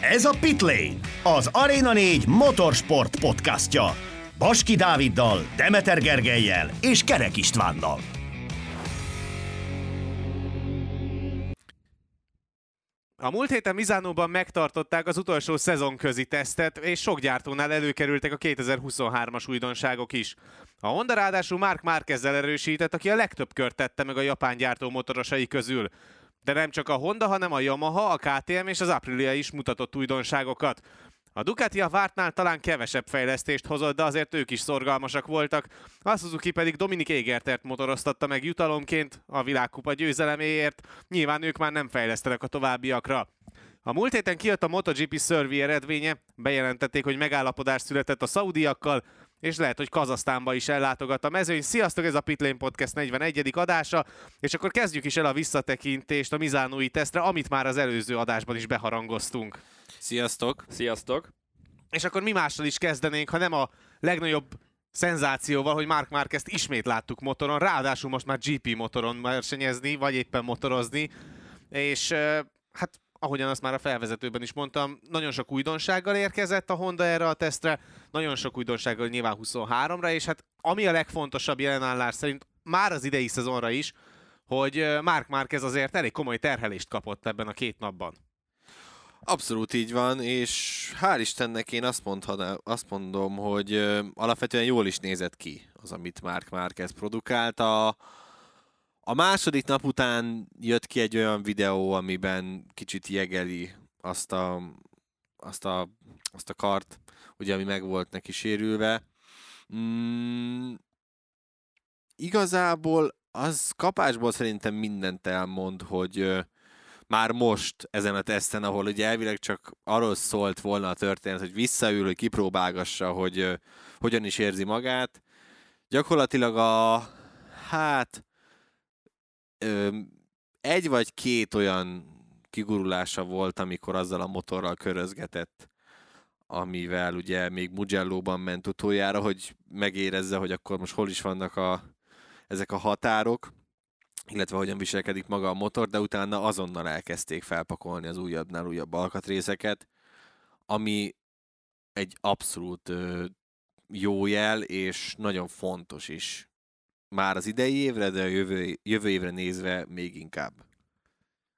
Ez a Pitlane, az Arena 4 motorsport podcastja. Baski Dáviddal, Demeter Gergelyel és Kerek Istvánnal. A múlt héten Mizánóban megtartották az utolsó szezonközi tesztet, és sok gyártónál előkerültek a 2023-as újdonságok is. A Honda ráadásul Mark Márkezzel erősített, aki a legtöbb kört tette meg a japán gyártó motorosai közül. De nem csak a Honda, hanem a Yamaha, a KTM és az Aprilia is mutatott újdonságokat. A Ducati a vártnál talán kevesebb fejlesztést hozott, de azért ők is szorgalmasak voltak. A Suzuki pedig Dominik Égertert motoroztatta meg jutalomként a világkupa győzeleméért. Nyilván ők már nem fejlesztenek a továbbiakra. A múlt héten kijött a MotoGP Survey eredménye, bejelentették, hogy megállapodás született a szaudiakkal, és lehet, hogy Kazasztánba is ellátogat a mezőny. Sziasztok, ez a Pitlane Podcast 41. adása, és akkor kezdjük is el a visszatekintést a Mizánói tesztre, amit már az előző adásban is beharangoztunk. Sziasztok! Sziasztok! És akkor mi mással is kezdenénk, ha nem a legnagyobb szenzációval, hogy Mark Márquezt ismét láttuk motoron, ráadásul most már GP motoron versenyezni, vagy éppen motorozni, és hát ahogyan azt már a felvezetőben is mondtam, nagyon sok újdonsággal érkezett a Honda erre a tesztre, nagyon sok újdonsággal nyilván 23-ra, és hát ami a legfontosabb jelenállás szerint már az idei szezonra is, hogy Mark Márquez azért elég komoly terhelést kapott ebben a két napban. Abszolút így van, és hál' Istennek én azt, mondhaná, azt mondom, hogy alapvetően jól is nézett ki az, amit Mark Márquez produkált. A, a második nap után jött ki egy olyan videó, amiben kicsit jegeli azt a, azt a, azt a kart, ugye, ami meg volt neki sérülve. Mm, igazából az kapásból szerintem mindent elmond, hogy már most ezen a teszten, ahol ugye elvileg csak arról szólt volna a történet, hogy visszaül, hogy kipróbálgassa, hogy uh, hogyan is érzi magát. Gyakorlatilag a, hát, ö, egy vagy két olyan kigurulása volt, amikor azzal a motorral körözgetett, amivel ugye még Mugello-ban ment utoljára, hogy megérezze, hogy akkor most hol is vannak a, ezek a határok illetve hogyan viselkedik maga a motor, de utána azonnal elkezdték felpakolni az újabbnál újabb alkatrészeket, ami egy abszolút jó jel, és nagyon fontos is. Már az idei évre, de a jövő, jövő évre nézve még inkább.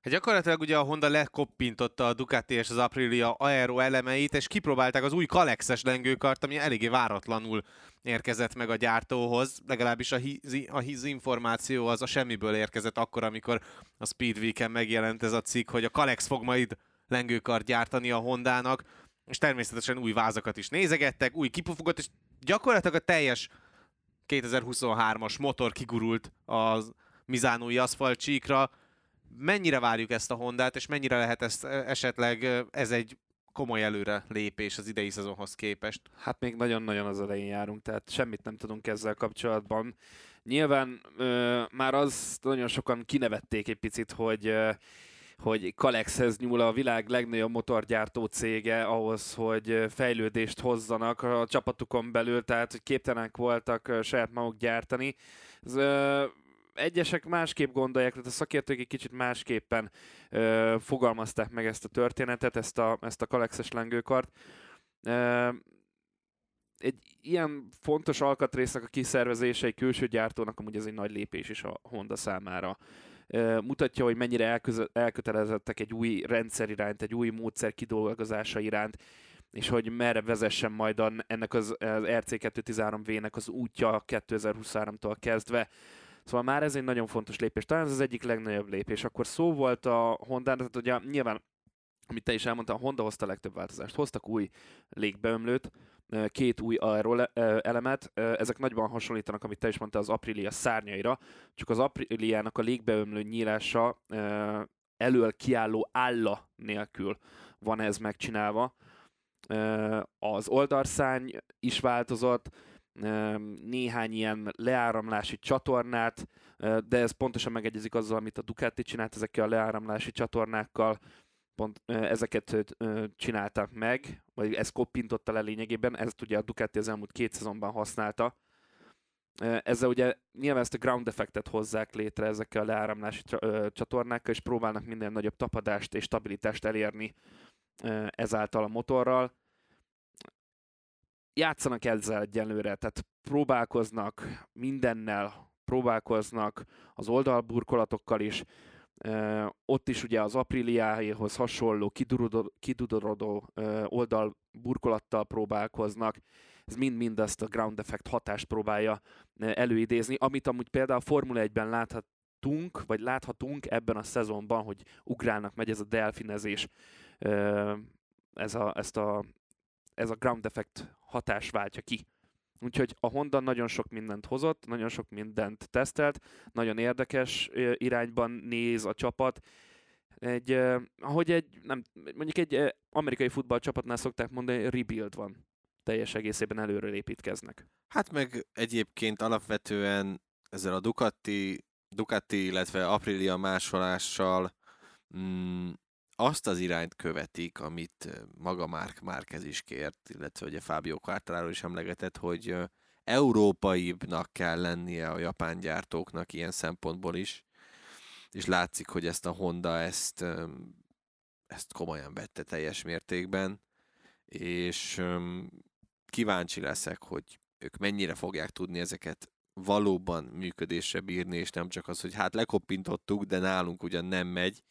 Hát gyakorlatilag ugye a Honda lekoppintotta a Ducati és az Aprilia aero elemeit, és kipróbálták az új Kalexes lengőkart, ami eléggé váratlanul érkezett meg a gyártóhoz, legalábbis a, hiz, a hiz információ az a semmiből érkezett akkor, amikor a Speed Week-en megjelent ez a cikk, hogy a Kalex fog majd lengőkart gyártani a Hondának, és természetesen új vázakat is nézegettek, új kipufugot, és gyakorlatilag a teljes 2023-as motor kigurult az Mizánói aszfalt csíkra. Mennyire várjuk ezt a Hondát, és mennyire lehet ezt esetleg ez egy komoly előre lépés az idei szezonhoz képest. Hát még nagyon-nagyon az elején járunk, tehát semmit nem tudunk ezzel kapcsolatban. Nyilván ö, már az nagyon sokan kinevették egy picit, hogy ö, hogy Kalexhez nyúl a világ legnagyobb motorgyártó cége ahhoz, hogy fejlődést hozzanak a csapatukon belül, tehát hogy képtelenek voltak saját maguk gyártani. Ez, egyesek másképp gondolják, tehát a szakértők egy kicsit másképpen ö, fogalmazták meg ezt a történetet, ezt a, ezt a Kalexes lengőkart. Ö, egy ilyen fontos alkatrésznek a kiszervezése egy külső gyártónak amúgy ez egy nagy lépés is a Honda számára. Mutatja, hogy mennyire elkötelezettek egy új rendszer iránt, egy új módszer kidolgozása iránt, és hogy merre vezessen majd ennek az, az RC213V-nek az útja 2023-tól kezdve. Szóval már ez egy nagyon fontos lépés. Talán ez az egyik legnagyobb lépés. Akkor szó volt a Honda, tehát ugye nyilván amit te is elmondtál, a Honda hozta a legtöbb változást. Hoztak új légbeömlőt, két új aero elemet, ezek nagyban hasonlítanak, amit te is mondtál, az Aprilia szárnyaira, csak az Apriliának a légbeömlő nyílása elől kiálló álla nélkül van ez megcsinálva. Az oldalszány is változott, néhány ilyen leáramlási csatornát, de ez pontosan megegyezik azzal, amit a Ducati csinált ezekkel a leáramlási csatornákkal, pont ezeket csináltak meg, vagy ez koppintotta le lényegében, ezt ugye a Ducati az elmúlt két szezonban használta. Ezzel ugye nyilván ezt a ground effektet hozzák létre ezekkel a leáramlási csatornákkal, és próbálnak minden nagyobb tapadást és stabilitást elérni ezáltal a motorral. Játszanak ezzel egyenlőre, tehát próbálkoznak mindennel, próbálkoznak az oldalburkolatokkal is, ott is ugye az Apriliához hasonló kidudorodó oldalburkolattal próbálkoznak, ez mind-mind azt a ground effect hatást próbálja előidézni, amit amúgy például a Formula 1-ben láthatunk, vagy láthatunk ebben a szezonban, hogy ugrálnak, megy ez a delfinezés, ez a, ezt a, ez a ground effect hatás váltja ki. Úgyhogy a Honda nagyon sok mindent hozott, nagyon sok mindent tesztelt, nagyon érdekes irányban néz a csapat. Egy, ahogy egy, nem, mondjuk egy amerikai futballcsapatnál szokták mondani, rebuild van. Teljes egészében előről építkeznek. Hát meg egyébként alapvetően ezzel a Ducati, Ducati illetve Aprilia másolással mm, azt az irányt követik, amit maga Mark Márquez is kért, illetve ugye Fábio Quartararo is emlegetett, hogy európaibbnak kell lennie a japán gyártóknak ilyen szempontból is, és látszik, hogy ezt a Honda ezt, ezt komolyan vette teljes mértékben, és kíváncsi leszek, hogy ők mennyire fogják tudni ezeket valóban működésre bírni, és nem csak az, hogy hát lekoppintottuk, de nálunk ugyan nem megy,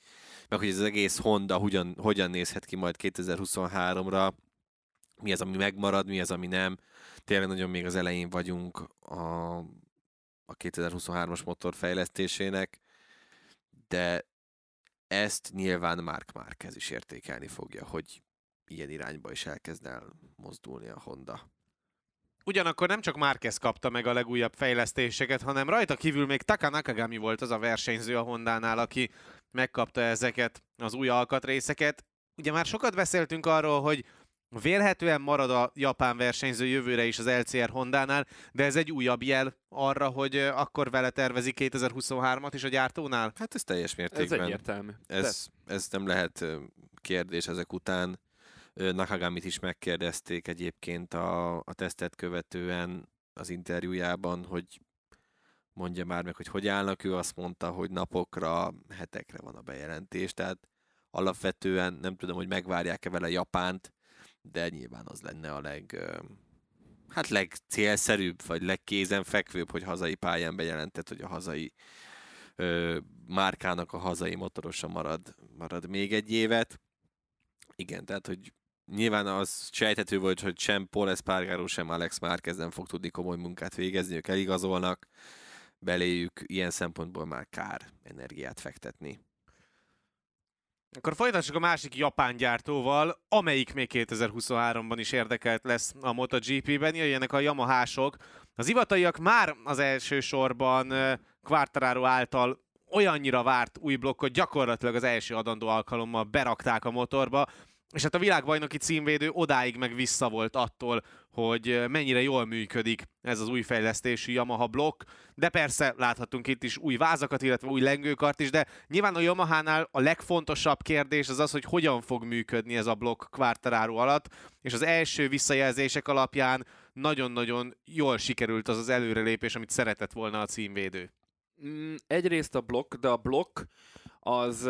meg hogy ez az egész Honda hogyan, hogyan nézhet ki majd 2023-ra, mi az, ami megmarad, mi az, ami nem. Tényleg nagyon még az elején vagyunk a, a 2023-as motor fejlesztésének, de ezt nyilván Mark Marquez is értékelni fogja, hogy ilyen irányba is elkezd el mozdulni a Honda. Ugyanakkor nem csak Márquez kapta meg a legújabb fejlesztéseket, hanem rajta kívül még Taka Nakagami volt az a versenyző a Hondánál, aki megkapta ezeket az új alkatrészeket. Ugye már sokat beszéltünk arról, hogy Vélhetően marad a japán versenyző jövőre is az LCR Hondánál, de ez egy újabb jel arra, hogy akkor vele tervezik 2023-at is a gyártónál? Hát ez teljes mértékben. Ez egyértelmű. Ez, ez nem lehet kérdés ezek után. Nakagamit is megkérdezték egyébként a, a tesztet követően az interjújában, hogy mondja már meg, hogy hogy állnak. Ő azt mondta, hogy napokra, hetekre van a bejelentés, tehát alapvetően nem tudom, hogy megvárják-e vele Japánt, de nyilván az lenne a leg, hát legcélszerűbb, vagy legkézenfekvőbb, hogy hazai pályán bejelentett, hogy a hazai ö, márkának a hazai motorosa marad, marad még egy évet. Igen, tehát, hogy nyilván az sejthető volt, hogy sem Paul Espargaro, sem Alex Márquez nem fog tudni komoly munkát végezni, ők eligazolnak, beléjük ilyen szempontból már kár energiát fektetni. Akkor folytassuk a másik japán gyártóval, amelyik még 2023-ban is érdekelt lesz a MotoGP-ben. Jöjjenek a Yamahások. Az ivataiak már az első sorban Quartararo által olyannyira várt új blokkot gyakorlatilag az első adandó alkalommal berakták a motorba, és hát a világbajnoki címvédő odáig meg vissza volt attól, hogy mennyire jól működik ez az új fejlesztésű Yamaha blokk, de persze láthatunk itt is új vázakat, illetve új lengőkart is, de nyilván a Yamaha-nál a legfontosabb kérdés az az, hogy hogyan fog működni ez a blokk Quartararo alatt, és az első visszajelzések alapján nagyon-nagyon jól sikerült az az előrelépés, amit szeretett volna a címvédő. Mm, egyrészt a blokk, de a blokk az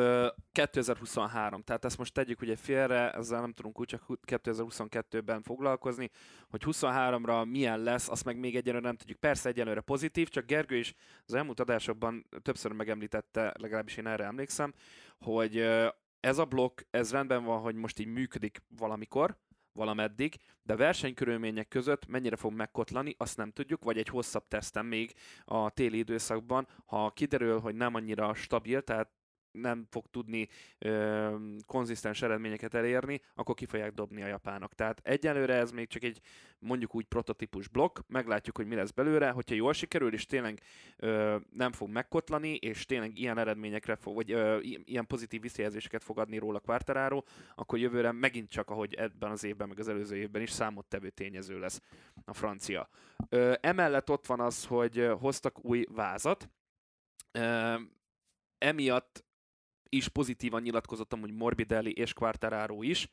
2023. Tehát ezt most tegyük ugye félre, ezzel nem tudunk úgy csak 2022-ben foglalkozni, hogy 23-ra milyen lesz, azt meg még egyelőre nem tudjuk. Persze egyelőre pozitív, csak Gergő is az elmúlt adásokban többször megemlítette, legalábbis én erre emlékszem, hogy ez a blokk, ez rendben van, hogy most így működik valamikor, valameddig, de versenykörülmények között mennyire fog megkotlani, azt nem tudjuk, vagy egy hosszabb tesztem még a téli időszakban, ha kiderül, hogy nem annyira stabil, tehát nem fog tudni ö, konzisztens eredményeket elérni, akkor ki fogják dobni a japánok. Tehát egyelőre ez még csak egy mondjuk úgy prototípus blokk, meglátjuk, hogy mi lesz belőle, hogyha jól sikerül, és tényleg ö, nem fog megkotlani, és tényleg ilyen eredményekre fog, vagy ö, ilyen pozitív visszajelzéseket fog adni róla Quartararo, akkor jövőre megint csak, ahogy ebben az évben, meg az előző évben is számottevő tényező lesz a francia. Ö, emellett ott van az, hogy hoztak új vázat, ö, emiatt is pozitívan nyilatkozottam, hogy Morbidelli és Quartararo is,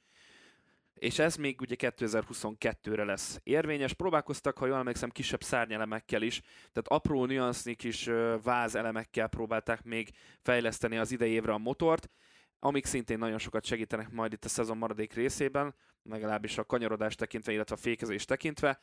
és ez még ugye 2022-re lesz érvényes. Próbálkoztak, ha jól emlékszem, kisebb szárnyelemekkel is, tehát apró nüansznyi kis vázelemekkel próbálták még fejleszteni az idei évre a motort. amik szintén nagyon sokat segítenek majd itt a szezon maradék részében, legalábbis a kanyarodást tekintve, illetve a fékezést tekintve,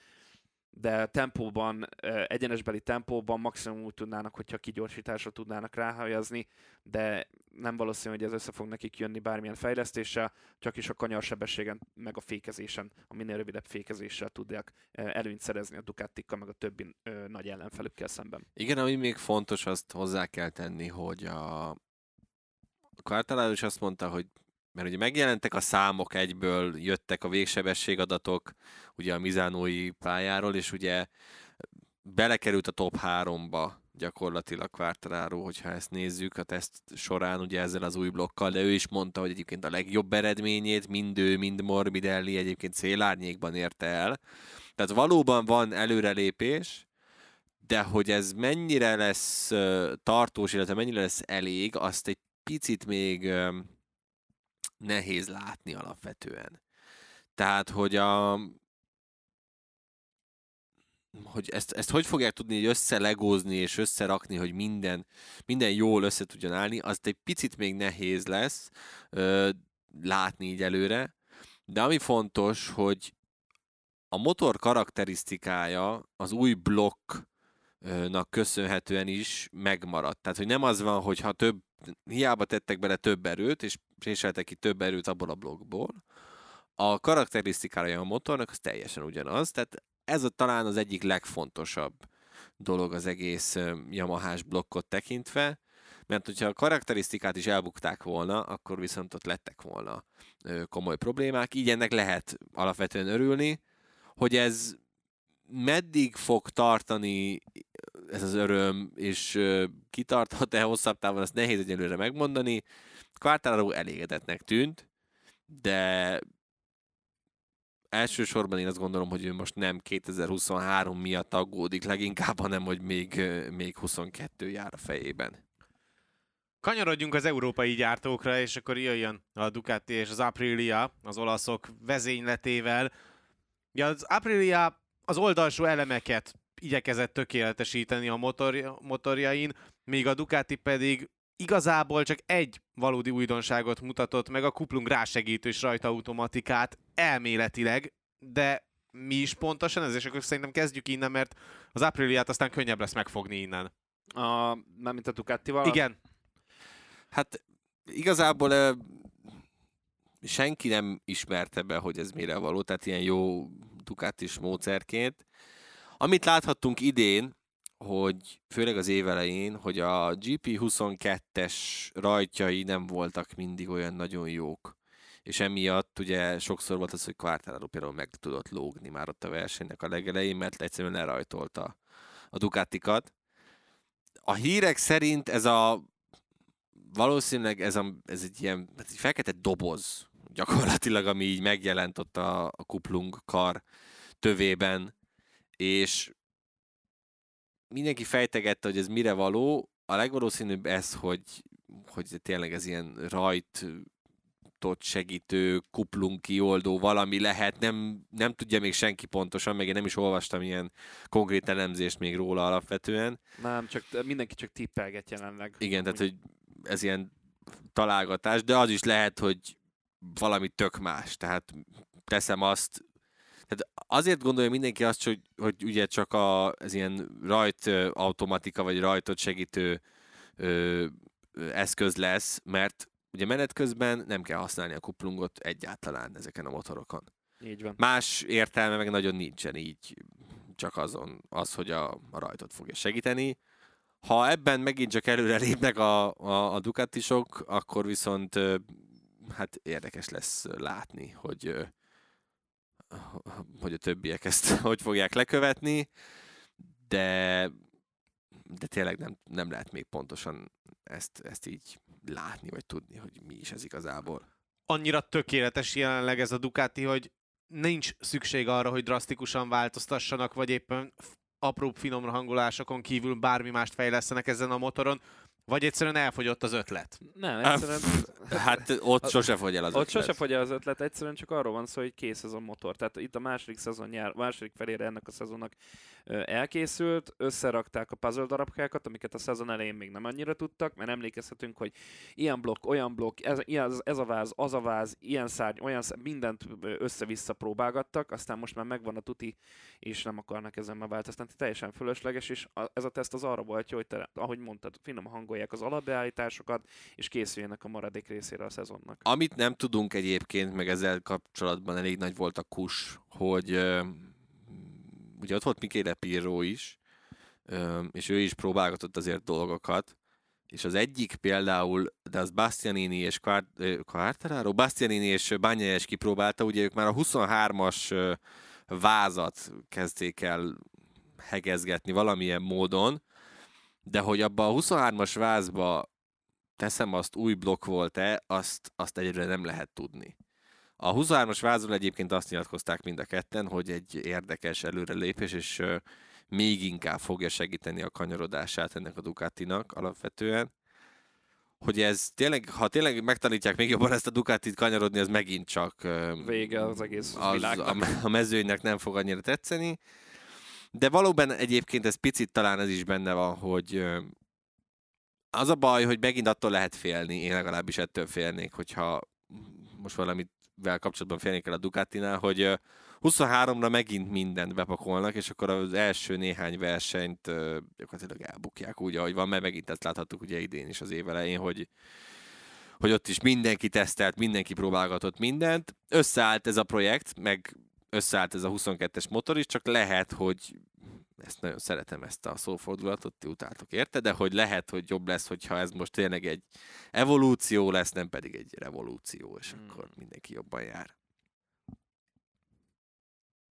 de tempóban, egyenesbeli tempóban maximum úgy tudnának, hogyha kigyorsításra tudnának ráhajazni, de nem valószínű, hogy ez össze fog nekik jönni bármilyen fejlesztéssel, csak is a kanyarsebességen, meg a fékezésen, a minél rövidebb fékezéssel tudják előnyt szerezni a Ducatikkal, meg a többi nagy ellenfelükkel szemben. Igen, ami még fontos, azt hozzá kell tenni, hogy a Quartararo is azt mondta, hogy mert ugye megjelentek a számok egyből, jöttek a végsebességadatok ugye a Mizánói pályáról, és ugye belekerült a top 3-ba gyakorlatilag Quartararo, hogyha ezt nézzük a teszt során ugye ezzel az új blokkal, de ő is mondta, hogy egyébként a legjobb eredményét mind ő, mind Morbidelli egyébként célárnyékban érte el. Tehát valóban van előrelépés, de hogy ez mennyire lesz tartós, illetve mennyire lesz elég, azt egy picit még nehéz látni alapvetően. Tehát, hogy a, hogy ezt, ezt hogy fogják tudni így összelegózni és összerakni, hogy minden, minden jól össze tudjon állni, az egy picit még nehéz lesz ö, látni így előre, de ami fontos, hogy a motor karakterisztikája az új blokknak köszönhetően is megmaradt. Tehát, hogy nem az van, hogy ha több, hiába tettek bele több erőt, és préseltek ki több erőt abból a blokkból, a karakterisztikája a motornak az teljesen ugyanaz, tehát ez a, talán az egyik legfontosabb dolog az egész Yamahás blokkot tekintve, mert hogyha a karakterisztikát is elbukták volna, akkor viszont ott lettek volna komoly problémák. Így ennek lehet alapvetően örülni, hogy ez meddig fog tartani ez az öröm, és kitarthat-e hosszabb távon, azt nehéz egyelőre megmondani. Quartararo elégedetnek tűnt, de elsősorban én azt gondolom, hogy ő most nem 2023 miatt aggódik leginkább, hanem hogy még, még 22 jár a fejében. Kanyarodjunk az európai gyártókra, és akkor jöjjön a Ducati és az Aprilia az olaszok vezényletével. Ja, az Aprilia az oldalsó elemeket igyekezett tökéletesíteni a motor, motorjain, míg a Ducati pedig igazából csak egy valódi újdonságot mutatott meg, a kuplung rásegítős rajtaautomatikát elméletileg, de mi is pontosan ez, és akkor szerintem kezdjük innen, mert az Apriliát aztán könnyebb lesz megfogni innen. A, nem mint a Ducatival? Igen. Hát igazából uh, senki nem ismerte be, hogy ez mire való, tehát ilyen jó Ducatis módszerként. Amit láthattunk idén, hogy főleg az évelején, hogy a GP22-es rajtjai nem voltak mindig olyan nagyon jók. És emiatt ugye sokszor volt az, hogy Quartararo például meg tudott lógni már ott a versenynek a legelején, mert egyszerűen lerajtolta a Ducatikat. A hírek szerint ez a valószínűleg ez, a, ez egy ilyen ez egy fekete doboz gyakorlatilag, ami így megjelent ott a, a kuplung kar tövében, és mindenki fejtegette, hogy ez mire való. A legvalószínűbb ez, hogy, hogy tényleg ez ilyen rajt segítő, kuplunk kioldó valami lehet, nem, nem tudja még senki pontosan, meg én nem is olvastam ilyen konkrét elemzést még róla alapvetően. Nem, csak mindenki csak tippelget jelenleg. Igen, tehát hogy ez ilyen találgatás, de az is lehet, hogy valami tök más. Tehát teszem azt, tehát azért gondolja mindenki azt, hogy, hogy ugye csak a, ez ilyen rajt automatika, vagy rajtot segítő ö, eszköz lesz, mert ugye menet közben nem kell használni a kuplungot egyáltalán ezeken a motorokon. Így van. Más értelme meg nagyon nincsen így, csak azon, az, hogy a, a rajtot fogja segíteni. Ha ebben megint csak előre lépnek a, a, a Ducatisok, akkor viszont hát érdekes lesz látni, hogy hogy a többiek ezt hogy fogják lekövetni, de, de tényleg nem, nem lehet még pontosan ezt, ezt így látni, vagy tudni, hogy mi is ez igazából. Annyira tökéletes jelenleg ez a Ducati, hogy nincs szükség arra, hogy drasztikusan változtassanak, vagy éppen apró finom hangolásokon kívül bármi mást fejlesztenek ezen a motoron. Vagy egyszerűen elfogyott az ötlet? Nem, egyszerűen... Hát ott sose fogy el az Ott ötlet. sose fogy el az ötlet, egyszerűen csak arról van szó, hogy kész ez a motor. Tehát itt a második szezon nyár, második felére ennek a szezonnak elkészült, összerakták a puzzle darabkákat, amiket a szezon elején még nem annyira tudtak, mert emlékezhetünk, hogy ilyen blokk, olyan blokk, ez, ez, ez a váz, az a váz, ilyen szárny, olyan szárny, mindent össze-vissza próbálgattak, aztán most már megvan a tuti, és nem akarnak ezen már változtatni. Teljesen fölösleges, és a, ez a teszt az arra volt, hogy te, ahogy mondtad, finom hangolják az alapbeállításokat, és készüljenek a maradék részére a szezonnak. Amit nem tudunk egyébként, meg ezzel kapcsolatban elég nagy volt a kus, hogy ugye ott volt Mikéle Pirro is, és ő is próbálgatott azért dolgokat, és az egyik például, de az Bastianini és Quartararo, Bastianini és Banyaes kipróbálta, ugye ők már a 23-as ö, vázat kezdték el hegezgetni valamilyen módon, de hogy abba a 23-as vázba teszem azt új blokk volt-e, azt, azt egyre nem lehet tudni. A 23-as vázról egyébként azt nyilatkozták mind a ketten, hogy egy érdekes előrelépés, és még inkább fogja segíteni a kanyarodását ennek a Ducatinak alapvetően. Hogy ez tényleg, ha tényleg megtanítják még jobban ezt a Ducatit kanyarodni, az megint csak Vége az egész az, világnak. a, a mezőnynek nem fog annyira tetszeni. De valóban egyébként ez picit talán ez is benne van, hogy az a baj, hogy megint attól lehet félni, én legalábbis ettől félnék, hogyha most valamivel kapcsolatban félnék el a Ducatinál, hogy ö, 23-ra megint mindent bepakolnak, és akkor az első néhány versenyt gyakorlatilag elbukják úgy, ahogy van, mert megint ezt láthattuk ugye idén is az év elején, hogy hogy ott is mindenki tesztelt, mindenki próbálgatott mindent. Összeállt ez a projekt, meg összeállt ez a 22-es motor is, csak lehet, hogy ezt nagyon szeretem ezt a szófordulatot, ti utáltok érte, de hogy lehet, hogy jobb lesz, hogyha ez most tényleg egy evolúció lesz, nem pedig egy revolúció, és Hmm. akkor mindenki jobban jár.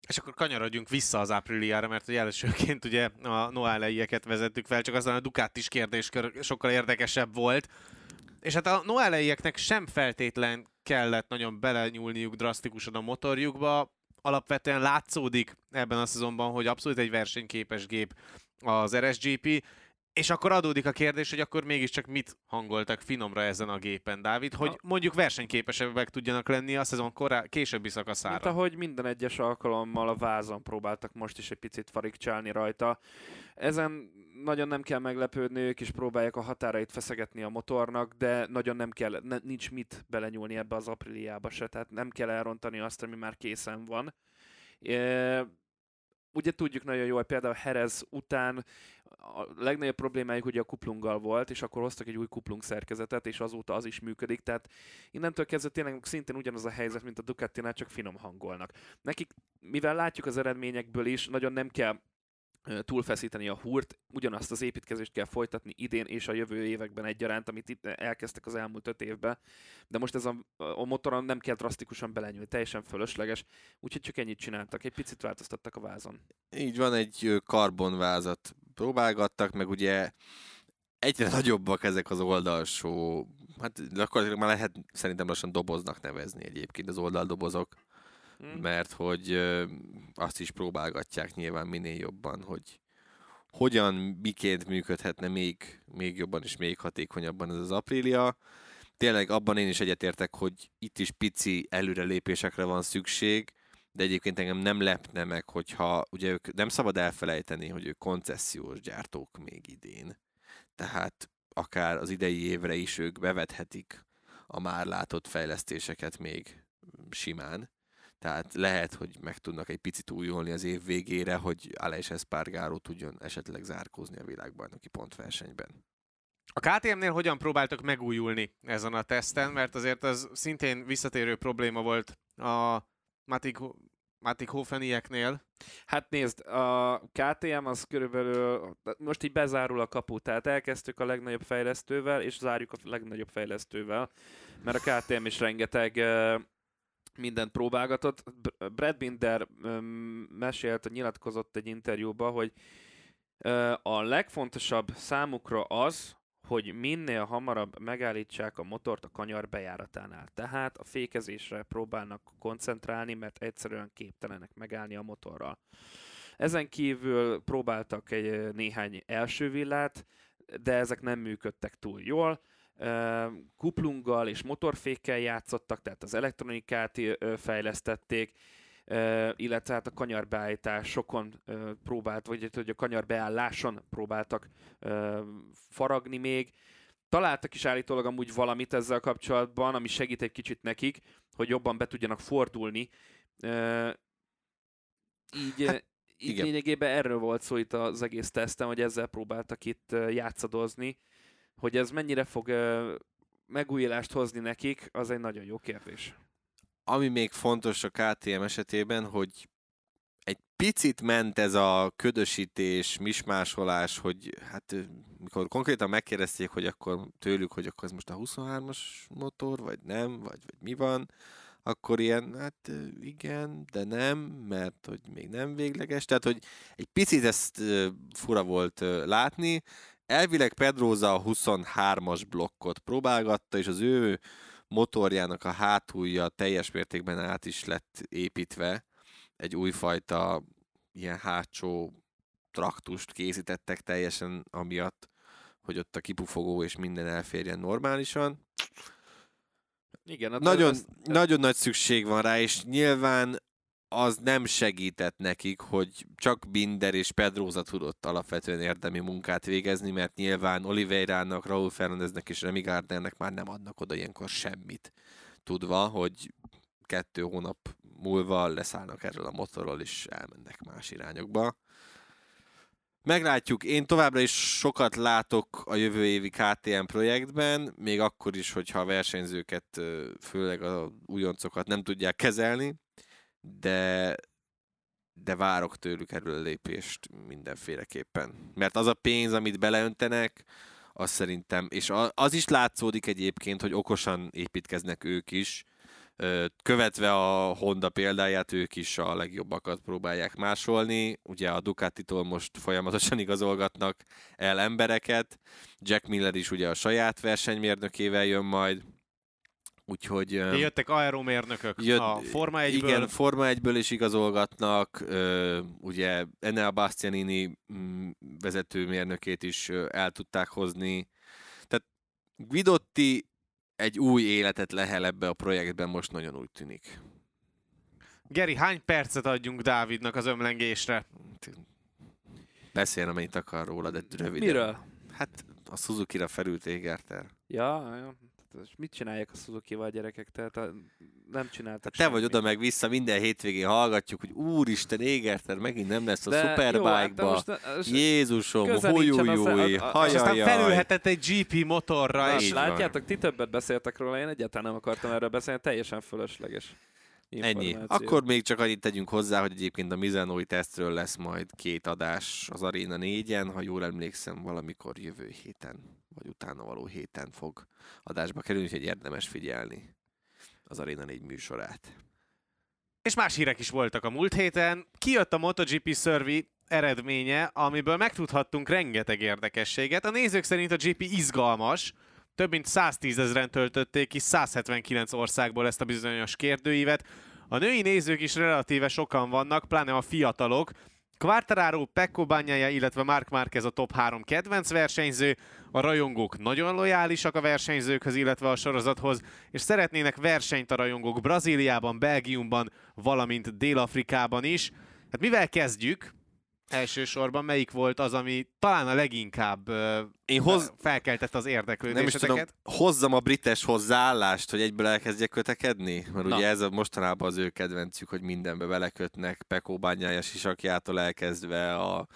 És akkor kanyarodjunk vissza az ápriliára, mert ugye elsőként ugye a Noáleieket vezettük fel, csak aztán a Ducatis kérdéskör sokkal érdekesebb volt. És hát a Noáleieknek sem feltétlen kellett nagyon belenyúlniuk drasztikusan a motorjukba. Alapvetően látszódik ebben a szezonban, hogy abszolút egy versenyképes gép az RSGP, és akkor adódik a kérdés, hogy akkor mégiscsak mit hangoltak finomra ezen a gépen, Dávid, hogy Ha- mondjuk versenyképesebbek tudjanak lenni a szezon korá- későbbi szakaszára. Mint ahogy minden egyes alkalommal a vázon próbáltak most is egy picit farigcsálni rajta. Ezen nagyon nem kell meglepődni, ők is próbálják a határait feszegetni a motornak, de nagyon nem kell, ne, nincs mit belenyúlni ebbe az apríliába se, tehát nem kell elrontani azt, ami már készen van. E, ugye tudjuk nagyon jól, például Herez után a legnagyobb problémájuk ugye a kuplunggal volt, és akkor hoztak egy új kuplung szerkezetet, és azóta az is működik, tehát innentől kezdve tényleg szintén ugyanaz a helyzet, mint a Ducatinál, csak finom hangolnak. Nekik, mivel látjuk az eredményekből is, nagyon nem kell túlfeszíteni a húrt, ugyanazt az építkezést kell folytatni idén és a jövő években egyaránt, amit itt elkezdtek az elmúlt öt évben, de most ez a, a motoron nem kell drasztikusan belenyúlni, teljesen fölösleges, úgyhogy csak ennyit csináltak, egy picit változtattak a vázon. Így van, egy karbonvázat próbálgattak, meg ugye egyre nagyobbak ezek az oldalsó, hát gyakorlatilag már lehet szerintem lassan doboznak nevezni egyébként az oldaldobozok, Hm? mert hogy azt is próbálgatják nyilván minél jobban, hogy hogyan, miként működhetne még, még jobban és még hatékonyabban ez az Aprilia. Tényleg abban én is egyetértek, hogy itt is pici előrelépésekre van szükség, de egyébként engem nem lepne meg, hogyha ugye ők nem szabad elfelejteni, hogy ők koncesziós gyártók még idén. Tehát akár az idei évre is ők bevethetik a már látott fejlesztéseket még simán. Tehát lehet, hogy meg tudnak egy picit újulni az év végére, hogy Aleix Espargaro tudjon esetleg zárkózni a világbajnoki pontversenyben. A KTM-nél hogyan próbáltak megújulni ezen a teszten, mert azért az szintén visszatérő probléma volt a Matik, Matik Hofenieknél. Hát nézd, a KTM az körülbelül, most így bezárul a kapu, tehát elkezdtük a legnagyobb fejlesztővel, és zárjuk a legnagyobb fejlesztővel, mert a KTM is rengeteg mindent próbálgatott. Br- Brad Binder mesélt, nyilatkozott egy interjúban, hogy a legfontosabb számukra az, hogy minél hamarabb megállítsák a motort a kanyar bejáratánál. Tehát a fékezésre próbálnak koncentrálni, mert egyszerűen képtelenek megállni a motorral. Ezen kívül próbáltak egy néhány első villát, de ezek nem működtek túl jól. Kuplunggal és motorfékkel játszottak, tehát az elektronikát fejlesztették, illetve hát a kanyarbeállításokon próbált, vagy hogy a kanyarbeálláson próbáltak faragni még. Találtak is állítólag amúgy valamit ezzel kapcsolatban, ami segít egy kicsit nekik, hogy jobban be tudjanak fordulni. Így, hát, így lényegében erről volt szó itt az egész tesztem, hogy ezzel próbáltak itt játszadozni. Hogy ez mennyire fog megújulást hozni nekik, az egy nagyon jó kérdés. Ami még fontos a KTM esetében, hogy egy picit ment ez a ködösítés, mismásolás, hogy hát mikor konkrétan megkérdezték, hogy akkor tőlük, hogy akkor ez most a 23-as motor, vagy nem, vagy, vagy mi van, akkor ilyen, hát igen, de nem, mert hogy még nem végleges. Tehát, hogy egy picit ezt fura volt látni. Elvileg Pedroza a 23-as blokkot próbálgatta, és az ő motorjának a hátulja teljes mértékben át is lett építve. Egy újfajta ilyen hátsó traktust készítettek teljesen amiatt, hogy ott a kipufogó és minden elférjen normálisan. Igen, hát nagyon, ez, ez... nagyon nagy szükség van rá, és nyilván az nem segített nekik, hogy csak Binder és Pedroza tudott alapvetően érdemi munkát végezni, mert nyilván Oliveira-nak, Raúl Fernandeznek és Remy Gardnernek már nem adnak oda ilyenkor semmit, tudva, hogy kettő hónap múlva leszállnak erről a motorról, és elmennek más irányokba. Meglátjuk, én továbbra is sokat látok a jövő évi KTM projektben, még akkor is, hogyha a versenyzőket, főleg a újoncokat nem tudják kezelni, de, de várok tőlük erről a lépést mindenféleképpen. Mert az a pénz, amit beleöntenek, az szerintem, és az is látszódik egyébként, hogy okosan építkeznek ők is, követve a Honda példáját, ők is a legjobbakat próbálják másolni. Ugye a Ducati-tól most folyamatosan igazolgatnak el embereket. Jack Miller is ugye a saját versenymérnökével jön majd. Úgyhogy... Jöttek aeromérnökök jött, a Forma 1-ből. Igen, Forma 1-ből is igazolgatnak, ugye Enel Bastianini mm, vezetőmérnökét is el tudták hozni. Tehát Guidotti egy új életet lehel ebbe a projektben, most nagyon úgy tűnik. Geri, hány percet adjunk Dávidnak az ömlengésre? Beszéljen, amennyit akar róla, de röviden. Miről? Hát a Suzuki-ra felült Égerter. Ja, ja. És mit csinálják a Suzuki-val gyerekek? Tehát a, nem csináltak Te vagy oda meg vissza, minden hétvégén hallgatjuk, hogy úristen, Égerter megint nem lesz a De Superbike-ba. Hát Jézusom, hújújúj, hajajaj. És aztán felülhetett egy GP motorra. Na, és látjátok, ti többet beszéltek róla, én egyáltalán nem akartam erről beszélni, teljesen fölösleges. Ennyi. Akkor még csak annyit tegyünk hozzá, hogy egyébként a Mizanói tesztről lesz majd két adás az Arena 4-en, ha jól emlékszem, valamikor jövő héten, vagy utána való héten fog adásba kerülni, hogy érdemes figyelni az Arena 4 műsorát. És más hírek is voltak a múlt héten. Kijött a MotoGP Survey eredménye, amiből megtudhattunk rengeteg érdekességet. A nézők szerint a GP izgalmas, több mint 110 ezeren töltötték ki 179 országból ezt a bizonyos kérdőívet. A női nézők is relatíve sokan vannak, pláne a fiatalok. Quartararo, Pecco Bagnaia, illetve Mark Marquez a top 3 kedvenc versenyző. A rajongók nagyon lojálisak a versenyzőkhöz, illetve a sorozathoz, és szeretnének versenyt a rajongók Brazíliában, Belgiumban, valamint Dél-Afrikában is. Hát mivel kezdjük? Elsősorban melyik volt az, ami talán a leginkább Én hoz... felkeltett az érdeklődéseteket? Nem is tudom, hozzam a brites hozzáállást, hogy egyből elkezdjek kötekedni? Mert Na. ugye ez a mostanában az ő kedvencük, hogy mindenbe belekötnek, Pekó bányája sisakjától elkezdve a,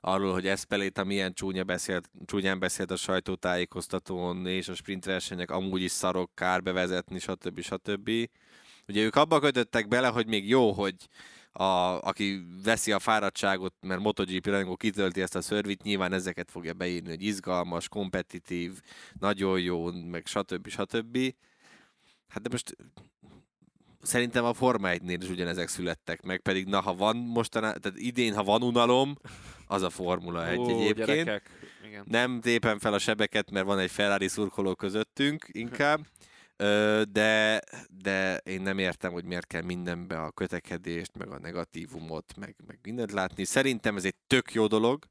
arról, hogy Espeléta milyen csúnya beszélt, csúnyán beszélt a sajtótájékoztatón, és a sprintversenyek amúgy is szarok, kár bevezetni, stb. stb. Ugye ők abba kötöttek bele, hogy még jó, hogy a, aki veszi a fáradtságot, mert MotoGP rajongó kitölti ezt a szörvit, nyilván ezeket fogja beírni, hogy izgalmas, kompetitív, nagyon jó, meg stb. stb. Hát de most szerintem a Forma 1-nél is ugyanezek születtek meg, pedig na, ha van mostaná, tehát idén, ha van unalom, az a Formula 1 Ó, egyébként. Gyerekek. Igen. Nem tépen fel a sebeket, mert van egy Ferrari szurkoló közöttünk inkább, de, de én nem értem, hogy miért kell mindenbe a kötekedést, meg a negatívumot, meg, meg mindent látni. Szerintem ez egy tök jó dolog,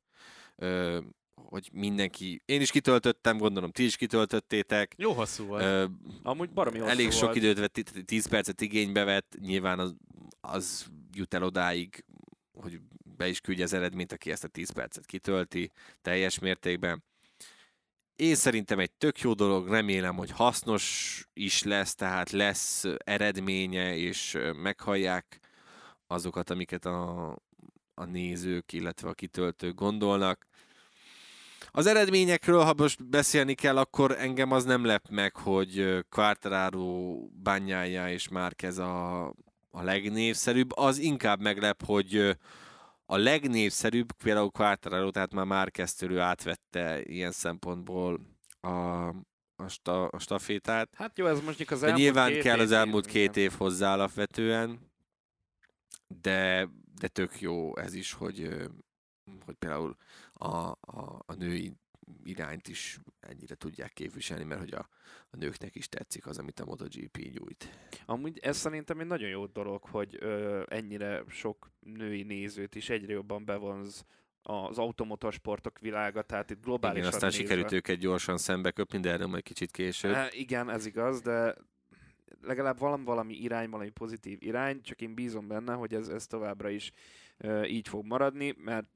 hogy mindenki, én is kitöltöttem, gondolom ti is kitöltöttétek. Jó hosszú volt. Ö, Amúgy baromi hosszú elég sok volt. időt vett, 10 percet igénybe vett, nyilván az, az jut el odáig, hogy be is küldje az eredményt, aki ezt a 10 percet kitölti teljes mértékben. Én szerintem egy tök jó dolog, remélem, hogy hasznos is lesz, tehát lesz eredménye, és meghallják azokat, amiket a, a nézők, illetve a kitöltők gondolnak. Az eredményekről, ha most beszélni kell, akkor engem az nem lep meg, hogy Quartararo, Banyája és Márquez a, a legnévszerűbb. Az inkább meglep, hogy a legnévszerűbb, például Quartararo, tehát már Márquez-től átvette ilyen szempontból a, a, sta, a stafétát. Hát jó, ez mondjuk az De elmúlt nyilván két kell az elmúlt két év hozzá alapvetően, de, de tök jó ez is, hogy, hogy például a, a, a női irányt is ennyire tudják képviselni, mert hogy a, a nőknek is tetszik az, amit a MotoGP nyújt. Amúgy ez szerintem egy nagyon jó dolog, hogy ö, ennyire sok női nézőt is egyre jobban bevonz az automotorsportok világa, tehát itt globálisan Igen, aztán nézve. sikerült őket gyorsan szembe köpni, de erről majd kicsit később. E, igen, ez igaz, de legalább valami, valami irány, valami pozitív irány, csak én bízom benne, hogy ez, ez továbbra is ö, így fog maradni, mert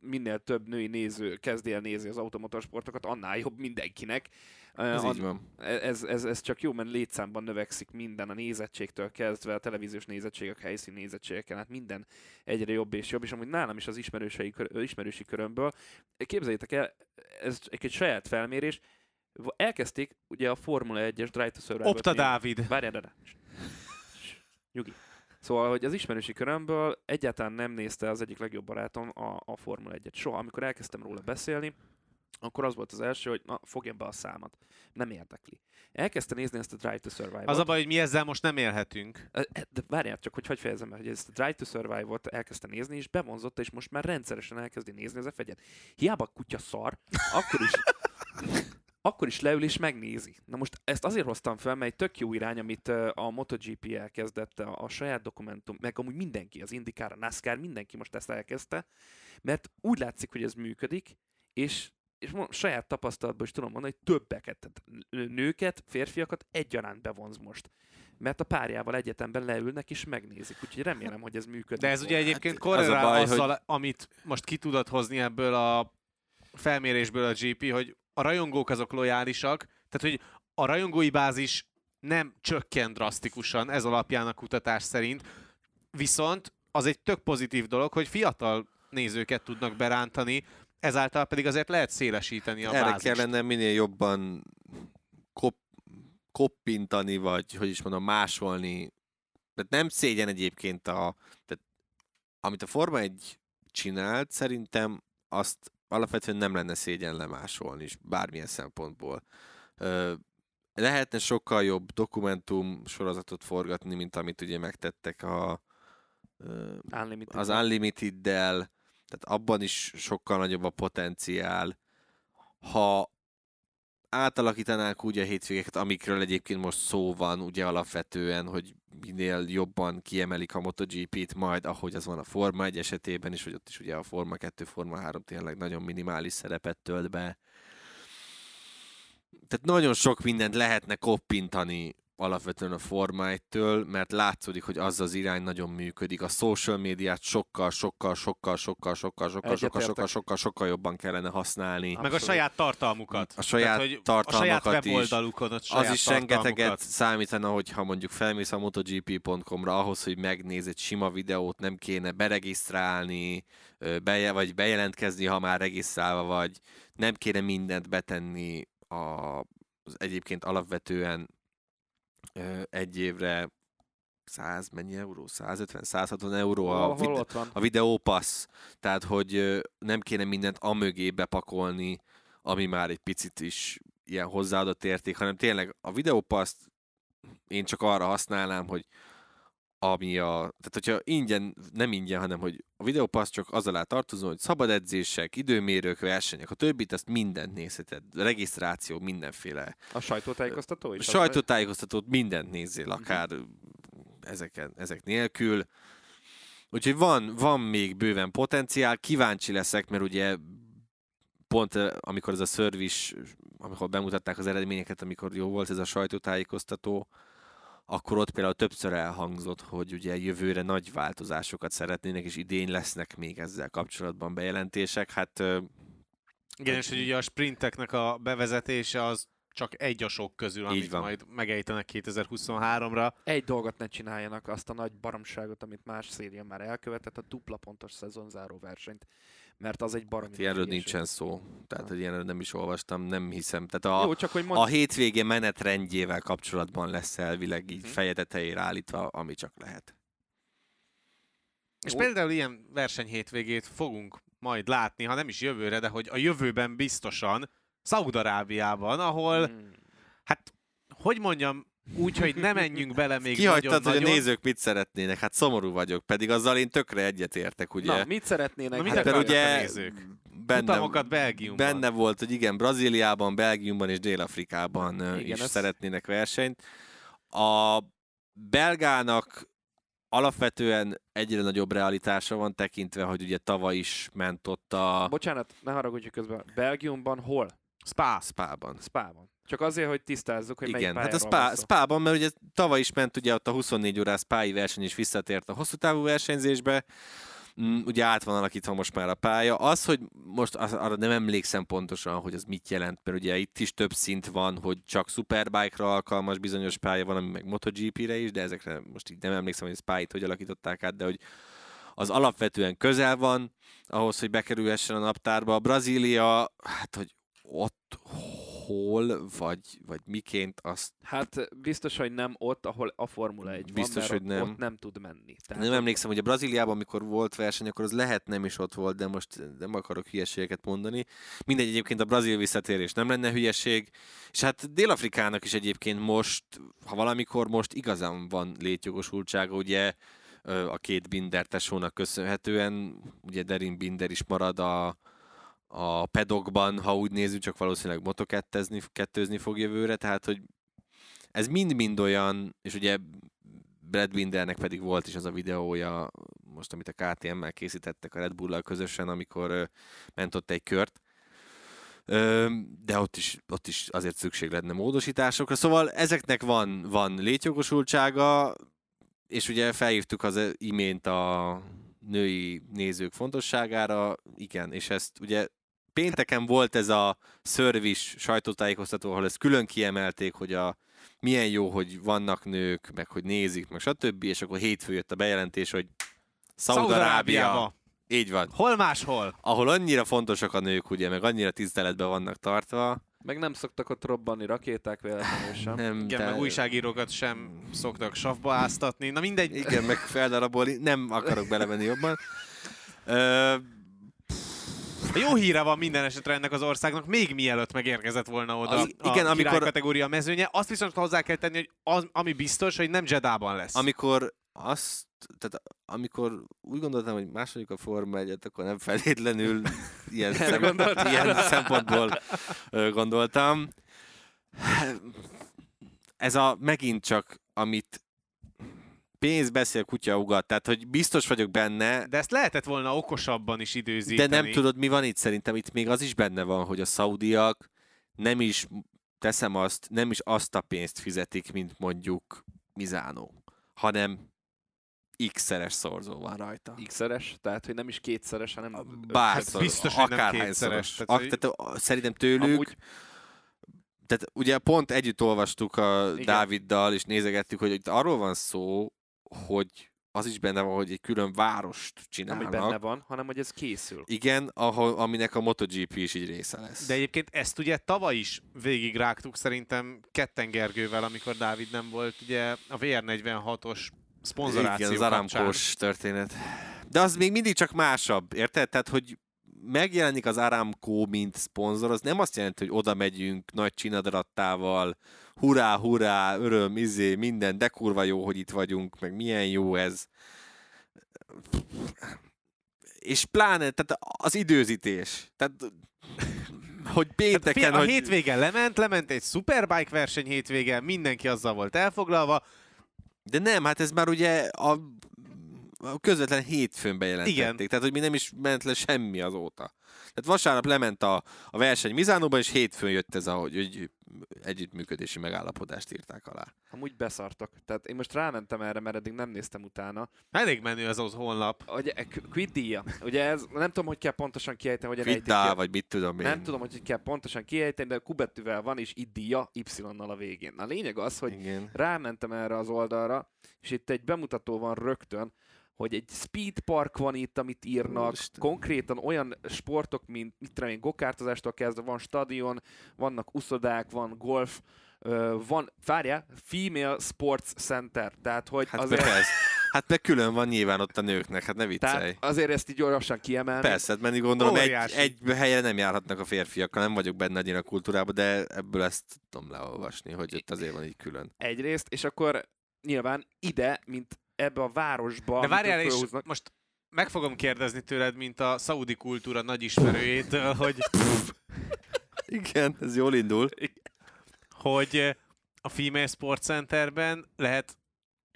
minél több női néző kezdi el nézni az automotorsportokat, annál jobb mindenkinek. Ez an- így van. ez, ez, ez csak jó, mert létszámban növekszik minden, a nézettségtől kezdve, a televíziós nézettségek, helyszín nézettségeken, hát minden egyre jobb és jobb, és amúgy nálam is az ismerősei, ismerősi körömből, képzeljétek el, ez egy, saját felmérés, elkezdték ugye a Formula 1-es Drive to Survive-ot Opta. Dávid. Várjál, de Nyugi. Szóval, hogy az ismerősi körömből egyáltalán nem nézte az egyik legjobb barátom a, a Formula 1-et. Soha, amikor elkezdtem róla beszélni, akkor az volt az első, hogy na, fogjam be a számat. Nem érdekli. Elkezdte nézni ezt a Drive to Survive-ot. Az a baj, hogy mi ezzel most nem élhetünk. E, De várjál csak, hogy hogy fejezem be, hogy ezt a Drive to Survive-ot elkezdte nézni, és bevonzotta, és most már rendszeresen elkezdi nézni az f Hiába kutya szar, akkor is, akkor is leül és megnézi. Na most ezt azért hoztam fel, mert egy tök jó irány, amit a MotoGP elkezdett, a, a saját dokumentum, meg amúgy mindenki, az IndyCar, a NASCAR, mindenki most ezt elkezdte, mert úgy látszik, hogy ez működik, és és saját tapasztalatból is tudom mondani, hogy többeket, tehát nő- nőket, férfiakat egyaránt bevonz most. Mert a párjával egyetemben leülnek és megnézik, úgyhogy remélem, hogy ez működik. De ez ugye fog. egyébként az korrelál baj, azzal, amit most ki tudod hozni ebből a felmérésből a GP, hogy a rajongók azok lojálisak, tehát hogy a rajongói bázis nem csökken drasztikusan, ez alapján a kutatás szerint, viszont az egy tök pozitív dolog, hogy fiatal nézőket tudnak berántani, ezáltal pedig azért lehet szélesíteni a Erre bázist. kellene minél jobban kop, koppintani, vagy hogy is mondom, másolni. Tehát nem szégyen egyébként a... Tehát, amit a Forma 1 csinált, szerintem azt alapvetően nem lenne szégyen lemásolni is, bármilyen szempontból. Ö, lehetne sokkal jobb dokumentum sorozatot forgatni, mint amit ugye megtettek a, ö, Unlimited. az Unlimited-del, tehát abban is sokkal nagyobb a potenciál. Ha átalakítanák úgy a hétvégeket, amikről egyébként most szó van, ugye alapvetően, hogy minél jobban kiemelik a MotoGP-t majd, ahogy az van a Forma 1 esetében is, hogy ott is ugye a Forma 2, Forma 3 tényleg nagyon minimális szerepet tölt be. Tehát nagyon sok mindent lehetne koppintani alapvetően a Forma 1-től, mert látszódik, hogy az az irány nagyon működik. A social médiát sokkal, sokkal, sokkal, sokkal, sokkal, sokkal, sokkal, sokkal, sokkal, sokkal jobban kellene használni. Meg a saját tartalmukat. A saját Tehát, hogy tartalmakat a saját is. weboldalukon saját Az is rengeteget számítana, hogyha mondjuk felmész a MotoGP.com-ra, ahhoz, hogy megnéz egy sima videót, nem kéne beregisztrálni, beje, vagy bejelentkezni, ha már regisztrálva vagy, nem kéne mindent betenni a, az egyébként alapvetően egy évre 100, mennyi euró? 150, 160 euró a, van. a videópassz. Tehát, hogy nem kéne mindent amögé bepakolni, ami már egy picit is ilyen hozzáadott érték, hanem tényleg a videópaszt én csak arra használnám, hogy ami a, tehát hogyha ingyen, nem ingyen, hanem hogy a videópassz csak az alá tartozó, hogy szabad edzések, időmérők, versenyek, a többit, ezt mindent nézheted, regisztráció, mindenféle A sajtótájékoztató is? az- sajtótájékoztatót mindent nézzél, akár ezeken, ezek nélkül. Úgyhogy van, van még bőven potenciál, kíváncsi leszek, mert ugye pont ö, amikor ez a szörvis, amikor bemutatták az eredményeket, amikor jó volt ez a sajtótájékoztató, akkor ott például többször elhangzott, hogy ugye jövőre nagy változásokat szeretnének, és idén lesznek még ezzel kapcsolatban bejelentések. Hát Igen, és hogy ugye a sprinteknek a bevezetése az csak egy a sok közül, amit van. majd megejtenek 2023-ra. Egy dolgot ne csináljanak, azt a nagy baromságot, amit más széria már elkövetett, a dupla pontos szezonzáró versenyt. Mert az egy baromi Hát ilyenről nincsen szó. Tehát, hogy ilyenről nem is olvastam, nem hiszem. Tehát a, Jó, csak hogy mond... a hétvége menetrendjével kapcsolatban lesz elvileg így Mhm. feje tetejére állítva, ami csak lehet. És Jó. például ilyen versenyhétvégét fogunk majd látni, ha nem is jövőre, de hogy a jövőben biztosan Szaudarábiában, ahol, Hmm. hát, hogy mondjam, úgy, hogy ne menjünk bele még Kihagytad, hogy a nézők mit szeretnének. Hát szomorú vagyok, pedig azzal én tökre egyetértek, ugye? Na, mit szeretnének? Na, mit hát mert a ugye nézők? benne, Belgiumban. benne volt, hogy igen, Brazíliában, Belgiumban és Dél-Afrikában Igen, is ez- szeretnének versenyt. A belgának alapvetően egyre nagyobb realitása van tekintve, hogy ugye tavaly is ment ott a Bocsánat, ne haragudj közben. Belgiumban hol? Spa. Spában. Spában. Csak azért, hogy tisztázzuk, hogy Igen, melyik hát a Spa. Spában, mert ugye tavaly is ment ugye ott a 24 órás spái verseny is visszatért a hosszú távú versenyzésbe, Mm, ugye át van alakítva most már a pálya. Az, hogy most az, arra nem emlékszem pontosan, hogy az mit jelent, mert ugye itt is több szint van, hogy csak Superbike-ra alkalmas bizonyos pálya van, ami meg MotoGP-re is, de ezekre most így nem emlékszem, hogy a Spy-t hogy alakították át, de hogy az alapvetően közel van ahhoz, hogy bekerülhessen a naptárba. A Brazília, hát hogy ott hol, vagy, vagy miként, azt Hát biztos, hogy nem ott, ahol a Formula 1 Biztos, van, hogy nem. ott nem tud menni. Tehát nem emlékszem, hogy a Brazíliában, amikor volt verseny, akkor az lehet nem is ott volt, de most nem akarok hülyeségeket mondani. Mindegy, egyébként a brazil visszatérés nem lenne hülyeség, és hát Dél-Afrikának is egyébként most, ha valamikor most igazán van létjogosultsága, ugye ö, a két Binder tesónak köszönhetően, ugye Derin Binder is marad a, a pedokban, ha úgy nézzük, csak valószínűleg motokettezni, kettőzni fog jövőre, tehát hogy ez mind-mind olyan, és ugye Brad Bindernek pedig volt is az a videója, most amit a KTM-mel készítettek a Red Bull-lal közösen, amikor ö, ment ott egy kört, de ott is, ott is azért szükség lenne módosításokra. Szóval ezeknek van, van létjogosultsága, és ugye felhívtuk az imént a női nézők fontosságára, igen, és ezt ugye pénteken volt ez a szörvis sajtótájékoztató, ahol ezt külön kiemelték, hogy a milyen jó, hogy vannak nők, meg hogy nézik, meg stb. És akkor hétfő jött a bejelentés, hogy Szaudarábia. Így van. Hol máshol? Ahol annyira fontosak a nők, ugye, meg annyira tiszteletben vannak tartva. Meg nem szoktak ott robbanni rakéták véletlenül sem. Nem, Igen, te- meg újságírókat sem szoktak savba áztatni. Na mindegy, Igen, meg feldarabolni. Nem akarok belemenni jobban. Ö, Jó híre van minden esetre ennek az országnak, még mielőtt megérkezett volna oda Az- az, igen, a amikor- kategória mezőnye. Azt viszont hozzá kell tenni, hogy az, ami biztos, hogy nem Jedában lesz. amikor azt, tehát amikor úgy gondoltam, hogy második a Forma 1 akkor nem feltétlenül ilyen, szem, ilyen szempontból gondoltam. Ez a megint csak, amit pénz beszél, kutya ugat, tehát hogy biztos vagyok benne, De ezt lehetett volna okosabban is időzíteni. de nem tudod, mi van itt szerintem. Itt még az is benne van, hogy a szaudiak nem is, teszem azt, nem is azt a pénzt fizetik, mint mondjuk Mizánó, hanem x-szeres szorzó van rajta. X-szeres, tehát hogy nem is kétszeres, hanem Bárszor, Hát biztos, hogy nem kétszeres, tehát, Ak- hogy- tehát, szerintem tőlük, Amúgy- tehát ugye pont együtt olvastuk a Igen. Dáviddal, és nézegettük, hogy itt arról van szó, hogy az is benne van, hogy egy külön várost nem, csinálnak. hogy benne van, hanem hogy ez készül. Igen, ahol, aminek a MotoGP is így része lesz. De egyébként ezt ugye tavaly is végigrágtuk szerintem Ketten Gergővel, amikor Dávid nem volt ugye a VR46-os szponzoráció Igen, az. Aramkós történet. De az még mindig csak másabb, érted? Tehát, hogy megjelenik az Aramco, mint szponzor, az nem azt jelenti, hogy oda megyünk nagy csinadarattával, hurrá, hurrá, öröm, izé, minden, de kurva jó, hogy itt vagyunk, meg milyen jó ez. És pláne, tehát az időzítés. Tehát, hogy Hát pénteken, figyelj, a hogy... hétvége lement, lement egy Superbike verseny hétvége, mindenki azzal volt elfoglalva. De nem, hát ez már ugye a, közvetlen hétfőn bejelentették. Igen. Tehát, hogy mi nem is ment le semmi azóta. Tehát vasárnap lement a, a verseny Mizánóban, és hétfőn jött ez a, hogy, hogy együttműködési megállapodást írták alá. Amúgy beszartak. Tehát én most rámentem erre, mert eddig nem néztem utána. Elég menő az az honlap. Ugye, quid díja. Ugye ez, nem tudom, hogy kell pontosan kiejteni, hogy Viddá, vagy mit tudom én. Nem tudom, hogy kell pontosan kiejteni, de kubetűvel van, és itt díja Y-nal a végén. Na, a lényeg az, hogy Igen. rámentem erre az oldalra, és itt egy bemutató van rögtön, hogy egy speed park van itt, amit írnak, Úristen. konkrétan olyan sportok, mint mit tudom én, gokártozástól kezdve van stadion, vannak uszodák, van golf, van, várjál, Female Sports Center, tehát hogy Hát azért, persze. Hát meg külön van nyilván ott a nőknek, hát ne viccelj. tehát azért ezt így gyorsan kiemelni. Persze, hát menni gondolom egy, Óriási. egy helyen nem járhatnak a férfiakkal, nem vagyok benne annyira a kultúrában, de ebből ezt tudom leolvasni, hogy ott azért van így külön. Egyrészt, és akkor nyilván ide, mint ebbe a városba, De várjál, és most meg fogom kérdezni tőled, mint a szaudi kultúra nagy ismerőjétől, hogy, Igen, ez jól indul. hogy a Female Sports Centerben lehet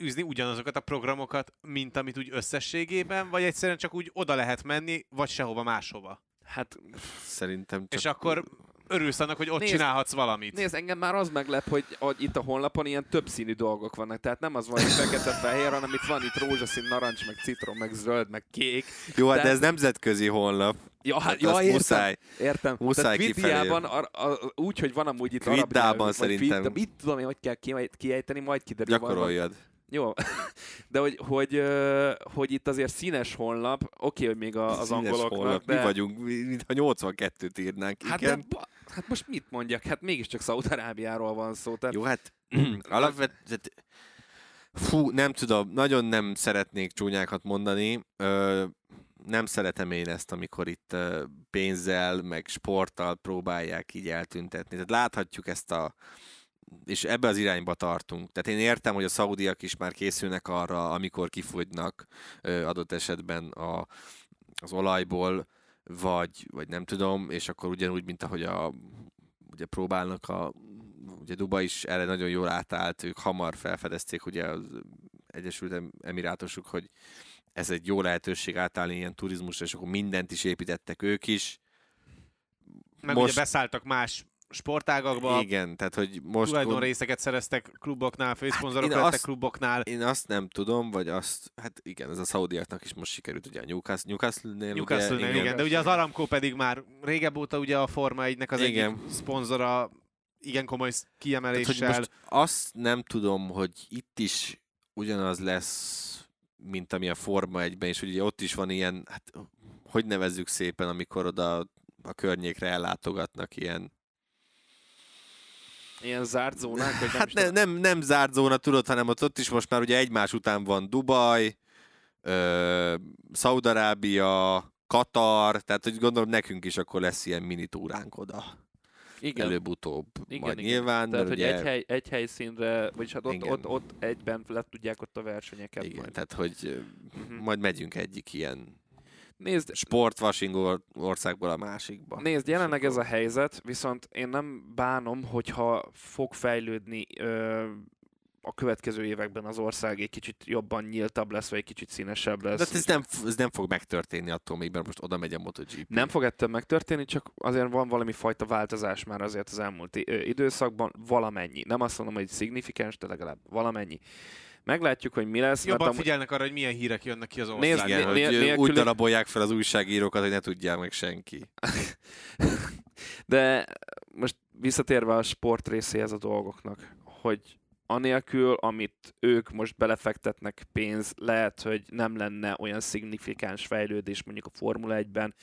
űzni ugyanazokat a programokat, mint amit úgy összességében, vagy egyszerűen csak úgy oda lehet menni, vagy sehova máshova. Hát Szerintem csak... És akkor örülsz annak, hogy ott Nézd- csinálhatsz valamit. Nézd, engem már az meglep, hogy, hogy itt a honlapon ilyen többszínű dolgok vannak. Tehát nem az van, hogy fekete-fehér, hanem itt van itt rózsaszín, narancs, meg citrom, meg zöld, meg kék. Jó, hát de- de ez nemzetközi honlap. Ja, hát, ja, értem, muszáj. értem. Muszáj Tehát. Vidiában ar, ar, úgy, hogy van amúgy itt arab Viddában nyelvű, vagy szerintem. Vid, mit tudom én, hogy kell ki- kiejteni, majd kiderül. van- Gyakoroljad. Jó, de hogy, hogy, hogy itt azért színes honlap, oké, hogy még a, az Színes angoloknak, honlap. de... Mi vagyunk, mi- mintha 82-t írnánk. Hát, Igen. de, ba- hát most mit mondjak? Hát mégiscsak Szaúd-Arábiáról van szó. Tehát Jó, hát alapvetően... Fú, nem tudom, nagyon nem szeretnék csúnyákat mondani. Ö, nem szeretem én ezt, amikor itt pénzzel, meg sporttal próbálják így eltüntetni. Tehát láthatjuk ezt a és ebbe az irányba tartunk. Tehát én értem, hogy a szaudiak is már készülnek arra, amikor kifogynak adott esetben a, az olajból, vagy, vagy nem tudom, és akkor ugyanúgy, mint ahogy a, ugye próbálnak a ugye Duba is erre nagyon jól átállt, ők hamar felfedezték ugye az Egyesült Em- Emirátusok, hogy ez egy jó lehetőség átállni ilyen turizmusra, és akkor mindent is építettek ők is. Meg most- ugye beszálltak más sportágakba, Igen, tehát hogy most tulajdon részeket szereztek kluboknál, főszponzorok én lettek azt- kluboknál. én azt nem tudom, vagy azt, hát igen, ez a szaudiaknak is most sikerült, ugye a Newcastle, Newcastle-nél, Newcastle ugye, igen. igen, de ugye az Aramco pedig már régebb óta ugye a Forma 1-nek az Igen. egyik szponzora, igen komoly Tehát, hogy kiemeléssel. most azt nem tudom, hogy itt is ugyanaz lesz, mint ami a Forma 1-ben, és ugye ott is van ilyen, hát hogy nevezzük szépen, amikor oda a környékre ellátogatnak ilyen ilyen zárt zónák, vagy nem Hát ne, nem, nem zárt zóna, tudod, hanem ott, ott is most már ugye egymás után van Dubaj, ö, Szaudarábia, Katar, tehát hogy gondolom nekünk is akkor lesz ilyen mini túránk oda. Igen. Előbb-utóbb. Igen, Majd igen. nyilván, Tehát, hogy ugye, egy, hely, egy helyszínre, vagyis hát ott, Igen. ott, ott egyben le tudják ott a versenyeket. igen, majd. tehát hogy Mhm. majd megyünk egyik ilyen Nézd, or- országból a másikba. Nézd, jelenleg ez a akkor- helyzet, viszont én nem bánom, hogyha fog fejlődni ö, a következő években az ország egy kicsit jobban nyíltabb lesz, vagy egy kicsit színesebb lesz. De hát ez nem, ez nem fog megtörténni attól még, mert most oda megy a MotoGP. Nem fog ettől megtörténni, csak azért van valami fajta változás már azért az elmúlt időszakban, valamennyi. Nem azt mondom, hogy szignifikáns, de legalább valamennyi. Meglátjuk, hogy mi lesz. Jobban amúgy- figyelnek arra, hogy milyen hírek jönnek ki az Nézd, országból. Igen, né- hogy né- ö, úgy darabolják fel az újságírókat, hogy ne tudják meg senki. De most visszatérve a sport részéhez a dolgoknak, hogy anélkül, amit ők most belefektetnek pénz, lehet, hogy nem lenne olyan szignifikáns fejlődés mondjuk a Formula 1-ben,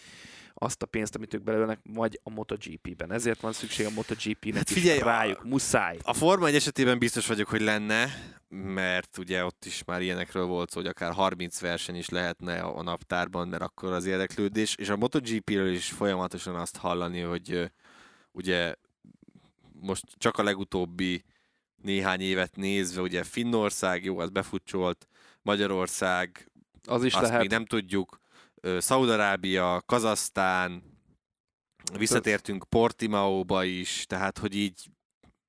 azt a pénzt, amit ők belőlnek, vagy a MotoGP-ben. Ezért van szükség a MotoGP-nek Hát is figyelj, rájuk, muszáj. A Forma 1 esetében biztos vagyok, hogy lenne, mert ugye ott is már ilyenekről volt szó, hogy akár 30 verseny is lehetne a naptárban, mert akkor az érdeklődés, és a MotoGP-ről is folyamatosan azt hallani, hogy ugye most csak a legutóbbi néhány évet nézve, ugye Finnország, jó, az befutcsolt, Magyarország, Az is azt lehet. még nem tudjuk, Szaudarábia, Kazasztán, visszatértünk Portimaóba is, tehát hogy így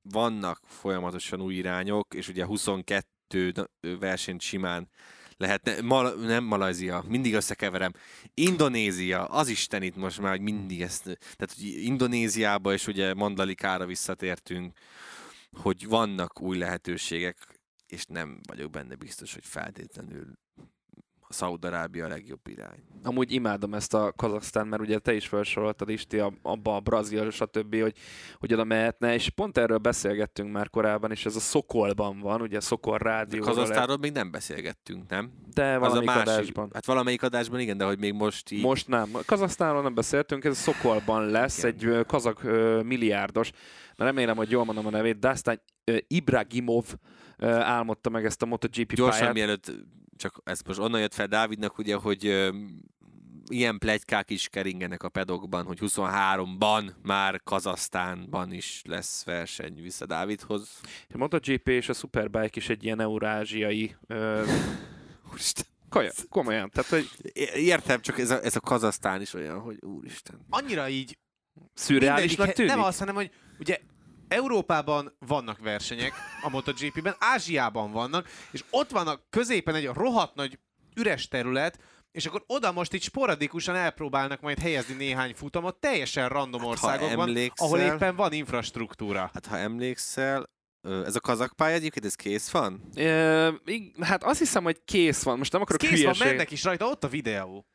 vannak folyamatosan új irányok, és ugye 22 na- ö, versenyt simán lehetne. Mal- nem Malajzia, mindig összekeverem. Indonézia, az Isten itt most már, hogy mindig ezt, tehát hogy Indonéziába és ugye Mandalikára visszatértünk, hogy vannak új lehetőségek, és nem vagyok benne biztos, hogy feltétlenül Szaudarábia a legjobb irány. Amúgy imádom ezt a Kazaksztán, mert ugye te is felsoroltad Isti a- abba a Brazil, stb., hogy, hogy oda mehetne, és pont erről beszélgettünk már korábban, és ez a Szokolban van, ugye Szokol rádió. Kazasztáról még nem beszélgettünk, nem? de Az a másik, adásban. hát valamelyik adásban igen, de hogy még most így... Most nem. Kazasztánról nem beszéltünk, ez Szokolban lesz, Igen. egy kazak milliárdos, remélem, hogy jól mondom a nevét, Dastan ö, Ibragimov álmodta meg ezt a MotoGP Gyorsan pályát. mielőtt, csak ez most onnan jött fel Dávidnak, ugye, hogy ö, ilyen plegykák is keringenek a pedokban, hogy 23-ban már Kazasztánban is lesz verseny vissza Dávidhoz. A MotoGP és a Superbike is egy ilyen eurázsiai ö, Úristen. kaja, komolyan. Tehát, hogy Értem, csak ez a, ez a Kazasztán is olyan, hogy úristen. Annyira így szürreálisnak tűnik. Nem az, hanem hogy ugye Európában vannak versenyek a MotoGP-ben, Ázsiában vannak, és ott vannak középen egy rohadt nagy üres terület, és akkor oda most így sporadikusan elpróbálnak majd helyezni néhány futamot teljesen random Hát, országokban, emlékszel- ahol éppen van infrastruktúra. Hát ha emlékszel, ez a kazak pálya egyébként, ez kész van? Ig- hát azt hiszem, hogy kész van. Most nem Ez akarok kész van, hülyeség. mennek is rajta, ott a videó.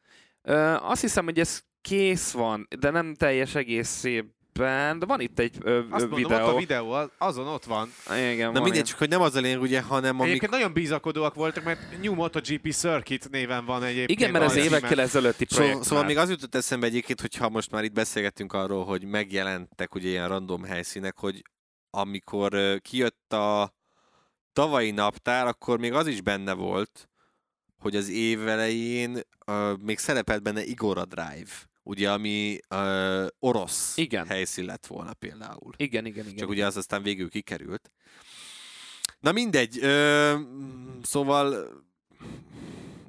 Ö, azt hiszem, hogy ez kész van, de nem teljes egészében. De van itt egy ö, Azt mondom, videó. ott a videó, az- azon ott van. Igen, Na van mindegy, ilyen. csak hogy nem az a lényeg, ugye, hanem amik... Egyébként nagyon bizakodóak voltak, mert New MotoGP Circuit néven van egyébként. Igen, mert az évekkel ezelőtti projekt. Szóval, szóval még az jutott eszembe egyébként, hogyha most már itt beszélgettünk arról, hogy megjelentek ugye ilyen random helyszínek, hogy amikor kijött a tavalyi naptár, akkor még az is benne volt, hogy az év elején uh, még szerepelt benne Igora Drive, ugye, ami uh, orosz Igen. helyszín lett volna például. Igen, igen, igen. Csak ugye az aztán végül kikerült. Na mindegy, ö, szóval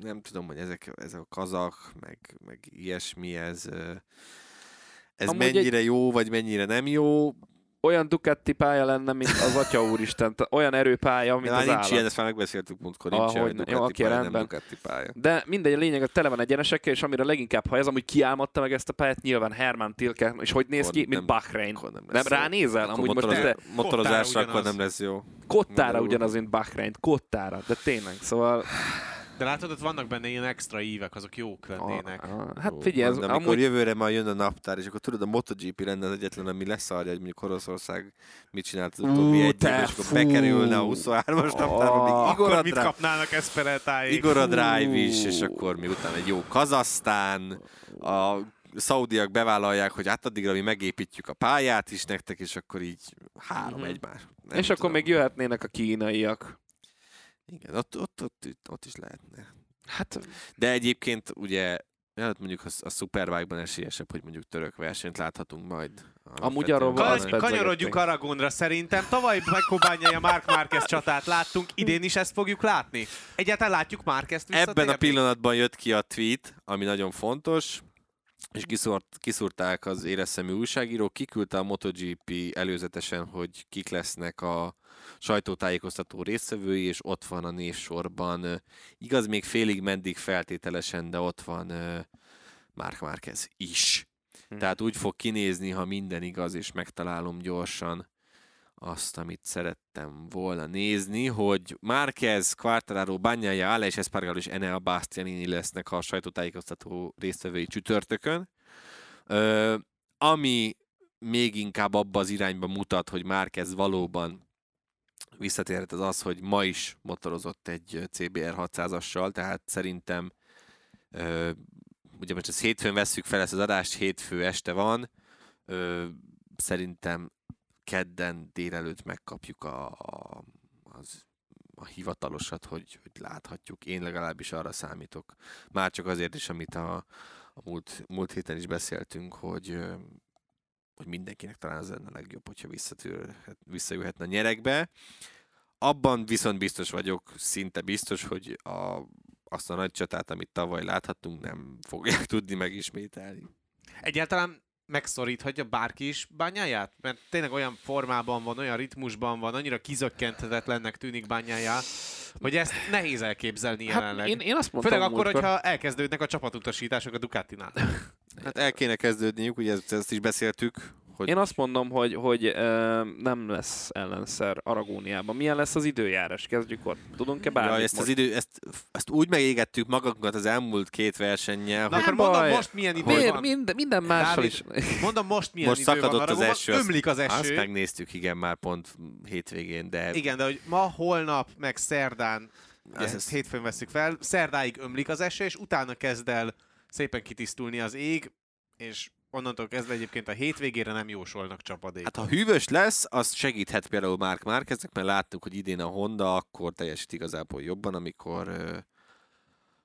nem tudom, hogy ezek, ez a kazak, meg, meg ilyesmi, ez, ö, ez Amúgy egy- mennyire jó, vagy mennyire nem jó. Olyan Ducati pálya lenne, mint az Atya Úristen. Olyan erőpálya, mint De már az nincs állat. ilyen, ezt már megbeszéltük múltkor, nincs Ahogy ilyen, jó, oké, pálya, nem rendben. Ducati pálya. De mindegy, a lényeg, hogy tele van egyenesekkel, és amire leginkább hajaz, amúgy kiálmodta meg ezt a pályát, nyilván Herman Tilke, és hogy néz Akkor ki, mint nem- Bahrein. Nem, Nem jó. ránézel? Akkor Amúgy most motoroz- te motorozásra Kottára akkor nem lesz jó. kottára ugyanaz, mint Bahrein. Kottára, de tényleg, szóval... De látod, ott vannak benne ilyen extra ívek, azok jók lennének. A, a, hát Ó, figyelj, ez amikor amúgy... jövőre már jön a naptár, és akkor tudod, a MotoGP lenne az egyetlen, ami leszarja, hogy mondjuk Oroszország mit csinált az utóbbi egy évben, és akkor bekerülne a 23-as naptárba, még Ah, Igor Akkor a, mit kapnának Espereltáig? Igor a Drive is, és akkor még utána egy jó Kazasztán, a szaudiak bevállalják, hogy hát addigra mi megépítjük a pályát is nektek, és akkor így három Mhm. egymás. Nem És akkor tudom. még jöhetnének a kínaiak. Igen, ott, ott, ott, ott, ott is lehetne. Hát De egyébként ugye hát mondjuk a, a Superbike-ban esélyesebb, hogy mondjuk török versenyt láthatunk majd. Amúgy arról Kany- kanyarodjunk pedzegették. Aragonra szerintem. Tavaly megkobányai a Mark Marquez csatát láttunk, idén is ezt fogjuk látni. Egyáltalán látjuk Marquezt visszatérni? Ebben a pillanatban jött ki a tweet, ami nagyon fontos, és kiszúrt, kiszúrták az éreszemű újságírók, kiküldte a MotoGP előzetesen, hogy kik lesznek a sajtótájékoztató résztvevői, és ott van a névsorban. Igaz, még félig meddig feltételesen, de ott van ö, Mark Marquez is. Hm. Tehát úgy fog kinézni, ha minden igaz, és megtalálom gyorsan azt, amit szerettem volna nézni, hogy Márquez, Quartararo, Bagnaia, Alex Espargaro és Enea Bastianini lesznek a sajtótájékoztató résztvevői csütörtökön. Ö, ami még inkább abba az irányba mutat, hogy Márquez valóban visszatérhet az az, hogy ma is motorozott egy CBR 600-assal, tehát szerintem ugye most ezt hétfőn vesszük fel ezt az adást, hétfő este van, ö, szerintem kedden délelőtt megkapjuk a, a, az, a hivatalosat, hogy, hogy láthatjuk. Én legalábbis arra számítok. Már csak azért is, amit a, a múlt, múlt héten is beszéltünk, hogy, hogy mindenkinek talán az lenne a legjobb, hogyha visszatérhet- visszajöhetne a nyerekbe. Abban viszont biztos vagyok, szinte biztos, hogy a, azt a nagy csatát, amit tavaly láthattunk, nem fogják tudni megismételni. Egyáltalán megszoríthatja bárki is bányáját? Mert tényleg olyan formában van, olyan ritmusban van, annyira kizökkenthetetlennek tűnik bányájá, hogy ezt nehéz elképzelni jelenleg. Hát én, én azt mondtam Főleg akkor, múltkor- hogyha elkezdődnek a csapatutasítások a Ducatinál. Hát el kéne kezdődniük, ugye ezt, ezt is beszéltük, hogy Én azt mondom, hogy, hogy ö, nem lesz ellenszer Aragóniában. Milyen lesz az időjárás? Kezdjük ott. Tudunk-e bármit ja, ezt, az most? idő, ezt, ezt úgy megégettük magunkat az elmúlt két versennyel, Na hogy akkor mondom, baj. most milyen idő Miért? van. Minden, minden mással Dávid, is. Mondom, most milyen most idő van szakadott az Aragóban. eső. azt- Ömlik az Azt eső. megnéztük, igen, már pont hétvégén, de Igen, de hogy ma, holnap, meg szerdán, ezt ez- hétfőn veszük fel, szerdáig ömlik az eső, és utána kezd el szépen kitisztulni az ég, és onnantól kezdve egyébként a hétvégére nem jósolnak csapadék. Hát ha hűvös lesz, az segíthet például Mark Márkeznek, mert láttuk, hogy idén a Honda akkor teljesít igazából jobban, amikor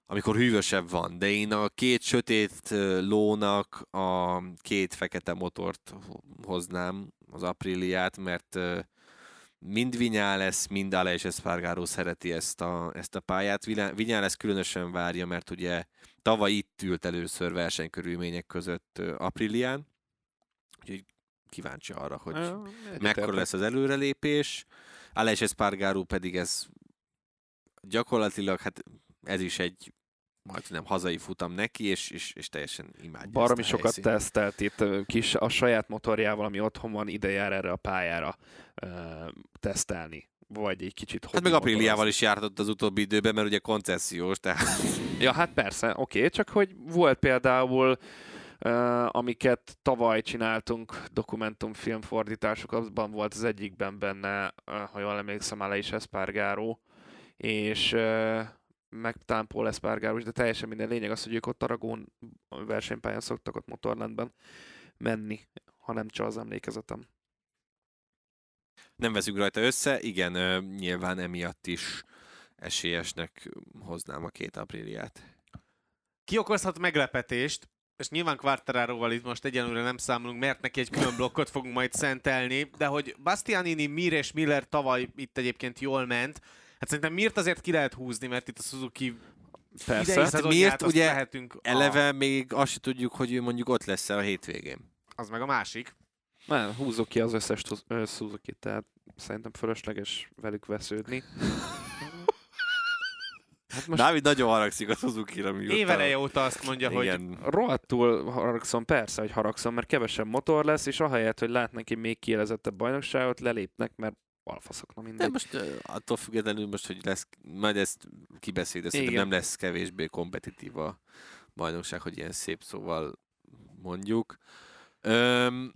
amikor hűvösebb van. De én a két sötét lónak a két fekete motort ho- hoznám, az Apriliát, mert mind Vinyales, mind Aleix Espargaró szereti ezt a, ezt a pályát. Vinyales különösen várja, mert ugye tavaly itt ült először versenykörülmények között Aprilián, úgyhogy kíváncsi arra, hogy Ö, mekkora lesz az előrelépés. Aleix Espargaró pedig ez gyakorlatilag, hát ez is egy majdnem hazai futam neki, és, és, és teljesen imádja Baromi sokat helyszínt. tesztelt itt kis, a saját motorjával, ami otthon van, ide jár erre a pályára ö, tesztelni. Vagy egy kicsit Hát meg Apriliával is jártott az utóbbi időben, mert ugye koncesziós, tehát Ja, hát persze, oké, okay, csak hogy volt például, uh, amiket tavaly csináltunk, dokumentumfilmfordítások, abban volt az egyikben benne, uh, ha jól emlékszem, Ale is Espargaró, és uh, meg talán Paul Espargaró is, de teljesen minden lényeg az, hogy ők ott Aragón versenypályán szoktak ott Motorlandben menni, ha nem csak az emlékezetem. nem veszünk rajta össze. Igen, nyilván emiatt is esélyesnek hoznám a két Apriliát. Ki okozhat meglepetést, és nyilván Quartararoval itt most egyenlőre nem számolunk, mert neki egy külön blokkot fogunk majd szentelni, de hogy Bastianini, Mir és Miller tavaly itt egyébként jól ment, hát szerintem Mirt azért ki lehet húzni, mert itt a Suzuki idei Persze. Hát azt ugye lehetünk a- Eleve még azt se tudjuk, hogy ő mondjuk ott lesz a hétvégén. Az meg a másik. Nem, húzzuk ki az összes Suzuki-t, tehát szerintem fölösleges velük vesződni. Hát most Dávid nagyon haragszik a Suzuki-ra, miután... Éveleje óta azt mondja, hogy Igen. rohadtul haragszom, persze, hogy haragszom, mert kevesebb motor lesz, és ahelyett, hogy látnak egy még kielezettebb bajnokságot, lelépnek, mert alfaszok, na De mindegy. most ö, attól függetlenül most, hogy lesz, majd ezt kibeszéd, de szerintem nem lesz kevésbé kompetitív a bajnokság, hogy ilyen szép szóval mondjuk. Öm,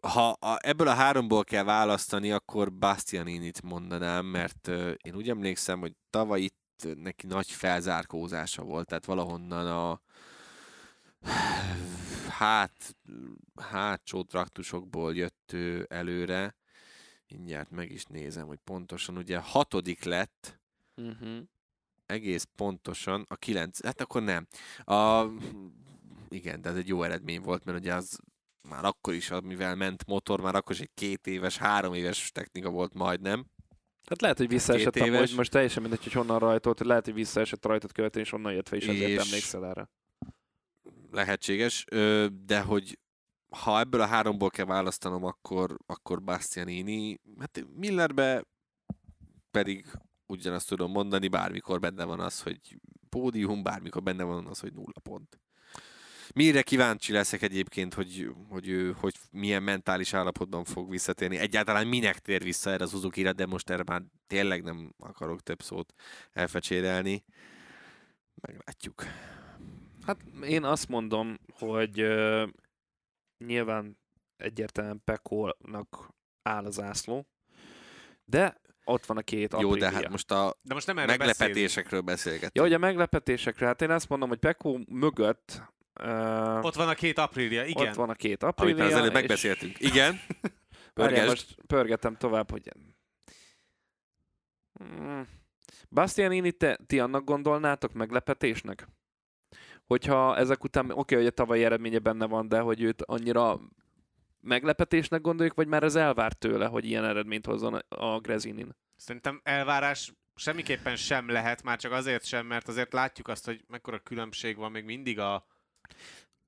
ha a, ebből a háromból kell választani, akkor Bastianinit mondanám, mert ö, én úgy emlékszem, hogy tavaly itt neki nagy felzárkózása volt, tehát valahonnan a hát, hátsó traktusokból jött ő előre. Mindjárt meg is nézem, hogy pontosan, ugye hatodik lett, Uh-huh. egész pontosan a kilenc, hát akkor nem. A, igen, de ez egy jó eredmény volt, mert ugye az már akkor is, mivel ment motor, már akkor is egy két éves, három éves technika volt majdnem. Hát lehet, hogy visszaesett Két amúgy, most teljesen mindegy, hogy honnan rajtolt, lehet, hogy visszaesett rajtot követően, és onnan jött fel, és ezért És- emlékszel erre. Lehetséges, de hogy ha ebből a háromból kell választanom, akkor, akkor Bastianini, hát Millerbe pedig ugyanazt tudom mondani, bármikor benne van az, hogy pódium, bármikor benne van az, hogy nulla pont. Mire kíváncsi leszek egyébként, hogy, hogy ő hogy milyen mentális állapotban fog visszatérni. Egyáltalán minek tér vissza erre az suzuki de most erre már tényleg nem akarok több szót elfecsérelni. Meglátjuk. Hát én azt mondom, hogy uh, nyilván egyértelműen Pekónak áll az ászló, de ott van a két Jó, Aprilia. de hát most a de most nem meglepetésekről beszélgetünk. Ja, hogy a meglepetésekre, hát én azt mondom, hogy Pekó mögött uh, Ott van a két aprília, igen. ott van a két Amit Aprilia. már az előbb és- megbeszéltünk. Igen. Várjál, Pörgesd. most pörgetem tovább, hogy... Mm. Bastianini, te, ti annak gondolnátok meglepetésnek? Hogyha ezek után, oké, hogy a tavalyi eredménye benne van, de hogy őt annyira meglepetésnek gondoljuk, vagy már ez elvárt tőle, hogy ilyen eredményt hozzon a Grezinin? Szerintem elvárás semmiképpen sem lehet, már csak azért sem, mert azért látjuk azt, hogy mekkora különbség van még mindig a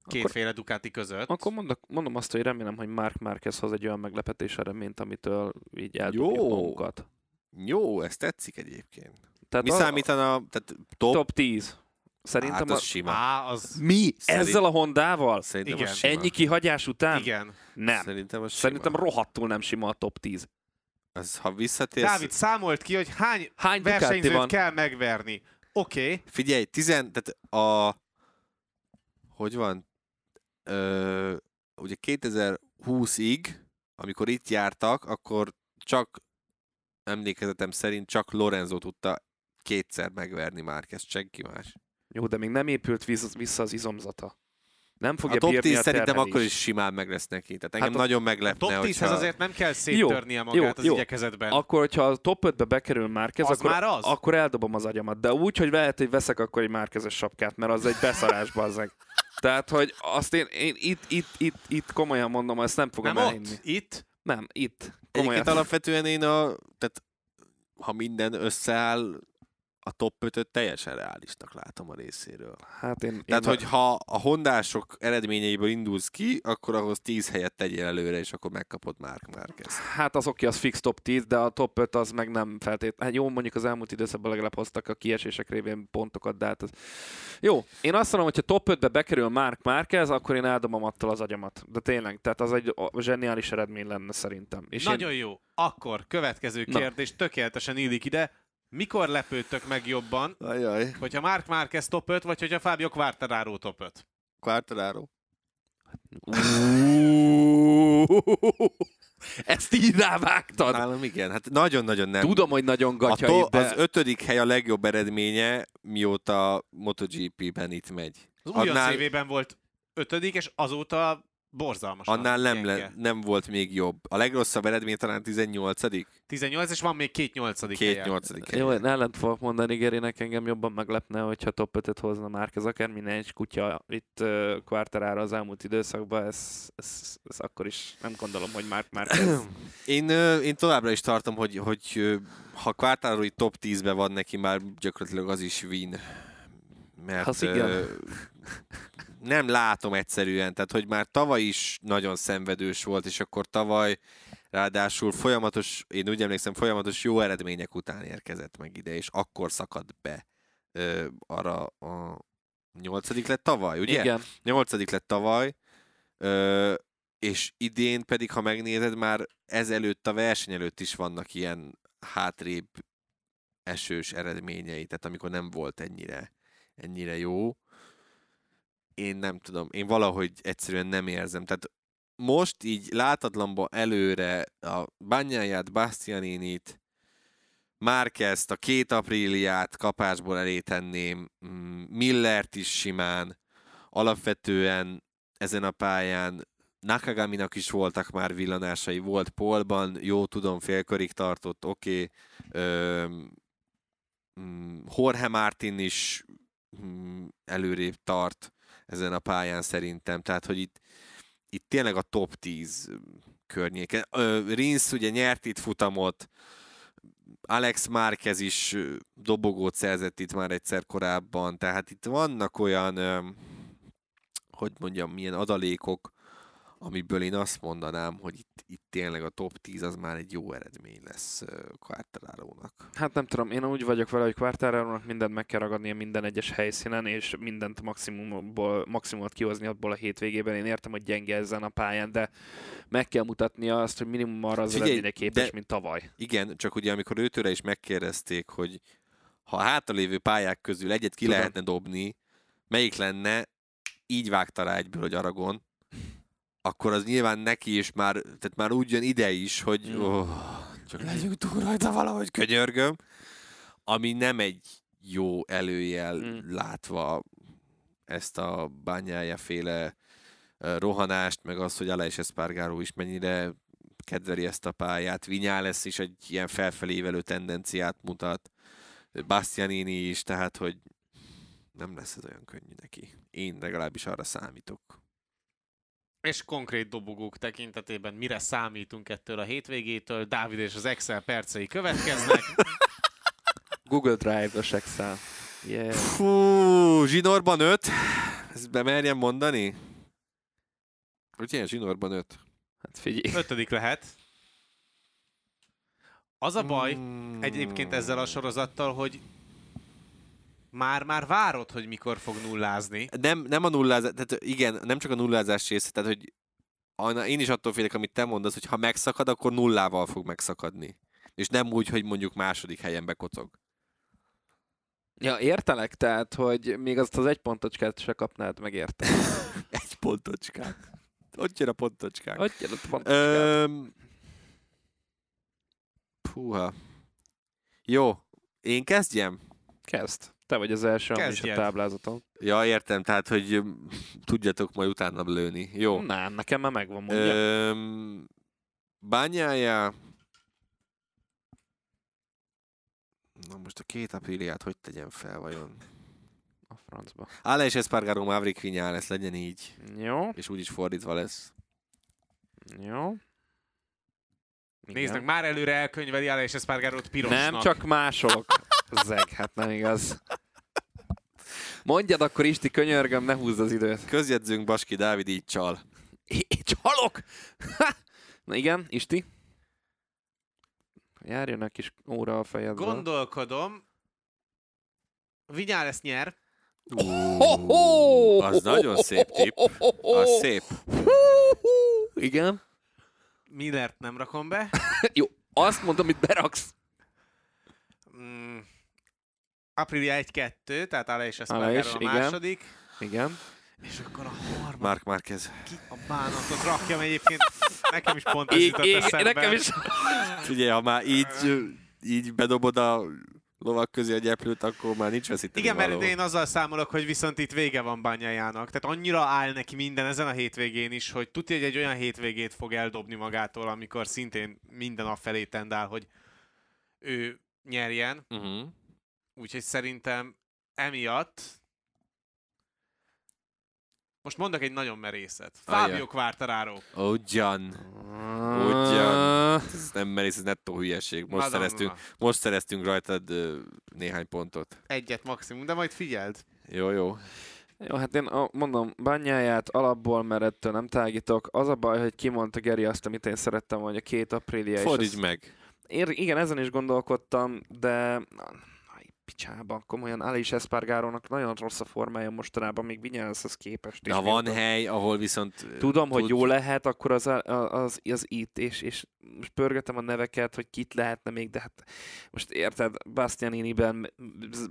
kétféle Ducati között. Akkor mondok, mondom azt, hogy remélem, hogy Mark Marquez hoz egy olyan meglepetés eredményt, amitől így eldobjuk Jó. magunkat. Jó, ez tetszik egyébként. Tehát Mi a- számítana, tehát top? Top 10. Szerintem hát a... az sima. Á, az... Mi? Szerint- Ezzel a Hondával? Szerintem igen. az sima. Ennyi kihagyás után? Igen. Nem. Szerintem az Szerintem sima. rohadtul nem sima a top 10. Az, ha visszatérsz... Dávid, számolt ki, hogy hány, Hány versenyzőt van? kell megverni. Oké, okay. Figyelj, tizen, tehát a... Hogy van? Ö, ugye 2020-ig, amikor itt jártak, akkor csak emlékezetem szerint csak Lorenzo tudta kétszer megverni Márquez, senki más. Jó, de még nem épült vissza, az izomzata. Nem fogja a top bírni 10 a szerintem akkor is simán meg lesz neki. Tehát engem Hát a- nagyon a meglepne, top 10-hez hogyha... azért nem kell széttörnie magát jó, az jó. igyekezetben. Akkor, hogyha a top 5-be bekerül Márquez, Az akkor, már az? akkor eldobom az agyamat. De úgy, hogy lehet, hogy veszek akkor egy Márquezes sapkát, mert az egy beszarás, bazzeg. Tehát, hogy azt én, én itt, itt, itt, itt komolyan mondom, ezt nem fogom nem elhinni. ott, itt. Nem, itt. Egyébként Komolyan. alapvetően én a... Tehát ha minden összeáll, a top 5 teljesen reálisnak látom a részéről. Hát én, én Tehát, hogy ha a hondások eredményeiből indulsz ki, akkor ahhoz 10 helyet tegyél előre, és akkor megkapod Mark Márquez. Hát az oké, az fix top 10, de a top 5 az meg nem feltétlenül. Hát jó, mondjuk az elmúlt időszakban legalább hoztak a kiesések révén pontokat, de hát az... Jó, én azt mondom, hogy ha top 5-be bekerül Mark Márquez, akkor én eldobom attól az agyamat. De tényleg, tehát az egy zseniális eredmény lenne szerintem. És Nagyon jó. Akkor következő Na. kérdés tökéletesen illik ide. Mikor lepődtök meg jobban, Ajaj, hogyha Mark Márquez top 5, vagy hogyha Fábio Quartararo top 5? Quartararo. Ezt így rávágtad. Nálam igen, hát nagyon-nagyon nem. Tudom, hogy nagyon a gatyai, to- de... Az ötödik hely a legjobb eredménye, mióta MotoGP-ben itt megy. Az Annál- évében volt ötödik, és azóta borzalmasan Annál nem, gyenge. le, nem volt még jobb. A legrosszabb eredmény talán 18 18, és van még két nyolcadik Két nyolcadik Jó, én ellent fogok mondani, Gerinek engem jobban meglepne, hogyha top 5-öt hozna Márquez, akár minden egy kutya itt uh, Quartararo az elmúlt időszakban, ez, ez, ez, akkor is nem gondolom, hogy Mark Márquez. Én, ö, én továbbra is tartom, hogy, hogy ha Quartararo top 10-ben van neki, már gyakorlatilag az is win. Mert Az igen. ö, nem látom egyszerűen, tehát hogy már tavaly is nagyon szenvedős volt, és akkor tavaly ráadásul folyamatos, én úgy emlékszem, folyamatos jó eredmények után érkezett meg ide, és akkor szakadt be ö, arra a nyolcadik lett tavaly, ugye? Igen. Nyolcadik lett tavaly, ö, és idén pedig, ha megnézed, már ezelőtt a verseny előtt is vannak ilyen hátrébb esős eredményei, tehát amikor nem volt ennyire, ennyire jó. Én nem tudom, én valahogy egyszerűen nem érzem. Tehát most így látatlanba előre a Banyáját, Bastianinit, Márkezt, a két apríliát kapásból elé tenném, mm, Millert is simán, alapvetően ezen a pályán Nakagaminak is voltak már villanásai, volt Polban, jó tudom, félkörig tartott, oké. Okay. Jorge Martin is mm, előrébb tart ezen a pályán szerintem, tehát hogy itt, itt tényleg a top 10 környéken. Ö, Rins ugye nyert itt futamot, Alex Márquez is dobogót szerzett itt már egyszer korábban, tehát itt vannak olyan, hogy mondjam, milyen adalékok, amiből én azt mondanám, hogy itt, itt tényleg a top 10 az már egy jó eredmény lesz ö, Quartararo-nak. Hát nem tudom, én úgy vagyok vele, hogy Quartararo-nak mindent meg kell ragadnia minden egyes helyszínen, és mindent maximumból, maximumot kihozni abból a hétvégében. Én értem, hogy gyenge ezen a pályán, de meg kell mutatnia azt, hogy minimum arra az eredményre képes, de- mint tavaly. Igen, csak ugye amikor őtőre is megkérdezték, hogy ha a hátralévő pályák közül egyet ki Tudom. lehetne dobni, melyik lenne, így vágta rá egyből, hogy Aragon, akkor az nyilván neki is már, tehát már úgy jön ide is, hogy oh, csak legyünk túl rajta valahogy, könyörgöm, ami nem egy jó előjel Mm. látva ezt a bányája féle rohanást, meg az, hogy Aleix Espargaró is mennyire kedveli ezt a pályát. Vinyales is egy ilyen felfelé ívelő tendenciát mutat. Bastianini is, tehát, hogy nem lesz ez olyan könnyű neki. Én legalábbis arra számítok. És konkrét dobogók tekintetében mire számítunk ettől a hétvégétől? Dávid és az Excel percei következnek. Google Drive-os Excel. Yeah. Fú, zsinórban öt. Ezt bemerjem mondani? Ugye, zsinórban öt. Hát figyelj. Ötödik lehet. Az a baj Mm. egyébként ezzel a sorozattal, hogy már-már várod, hogy mikor fog nullázni. Nem, nem a nullázás, tehát igen, nem csak a nullázás része, tehát hogy én is attól félek, amit te mondasz, hogy ha megszakad, akkor nullával fog megszakadni. És nem úgy, hogy mondjuk második helyen bekocog. Ja, értelek, tehát, hogy még azt az egy pontocskát se kapnád meg, értem. Egy pontocskát. Ott jön a pontocskák. Hogy jön a pontocskát? Öm... Puha. Jó, én kezdjem? Kezd. Te vagy az első, ami is a táblázaton. Ja, értem, tehát, hogy tudjatok majd utána lőni. Jó. Nem, nekem már megvan, mondja. Öm... Bányája... Na most a két apríliát hogy tegyem fel vajon? A francba. Ále és Espargaro Maverick Vinyales, legyen így. Jó, És úgyis fordítva lesz. jó. Nézd meg, már előre elkönyveli el és Espargarót pirosnak. Nem, csak másolok. Zeg, hát nem igaz. Mondjad akkor Isti, könyörgöm, ne húzd az időt. Közjegyzünk Baski Dávid így csal. É, csalok! Na igen, Isti? Járjon egy kis óra a fejedből. Gondolkodom. Vigyál ezt nyer. Ú, Az nagyon szép tipp. Az szép. Igen. Millert nem rakom be. Jó, azt mondom, amit beraksz. Aprilia 1-2, tehát Ale és Espargaró a igen. második. Igen. És akkor a harmadik Mark Márquez. ki a bánatot rakjam egyébként. Nekem is pont ez jutott eszembe. nekem is. Figyelj, ha már így, így bedobod a lovak közé a gyeplőt, akkor már nincs veszíteni Igen, mert való. én azzal számolok, hogy viszont itt vége van bányájának. Tehát annyira áll neki minden ezen a hétvégén is, hogy tudja, hogy egy olyan hétvégét fog eldobni magától, amikor szintén minden a felé tendál, hogy ő nyerjen. Uh-huh. Úgyhogy szerintem emiatt most mondok egy nagyon merészet. Fábio Quartararo. Ugyan. Ugyan. Ez nem merész, ez nettó hülyeség. Most, Madonna. szereztünk, most szereztünk rajtad néhány pontot. Egyet maximum, de majd figyeld. Jó, jó. Jó, hát én a- mondom, bányáját alapból, mert ettől nem tágítok. Az a baj, hogy kimondta Geri azt, amit én szerettem, hogy a két aprília. és Fordíts az- meg. Én, igen, ezen is gondolkodtam, de picsába, komolyan Alice Espargarónak nagyon rossz a formája mostanában, még Vinyánszhoz képest. Ha van miután- hely, ahol viszont... Tudom, hogy tud- jó lehet, akkor az, az, az itt, és, és most pörgetem a neveket, hogy kit lehetne még, de hát most érted, Bastianiniben,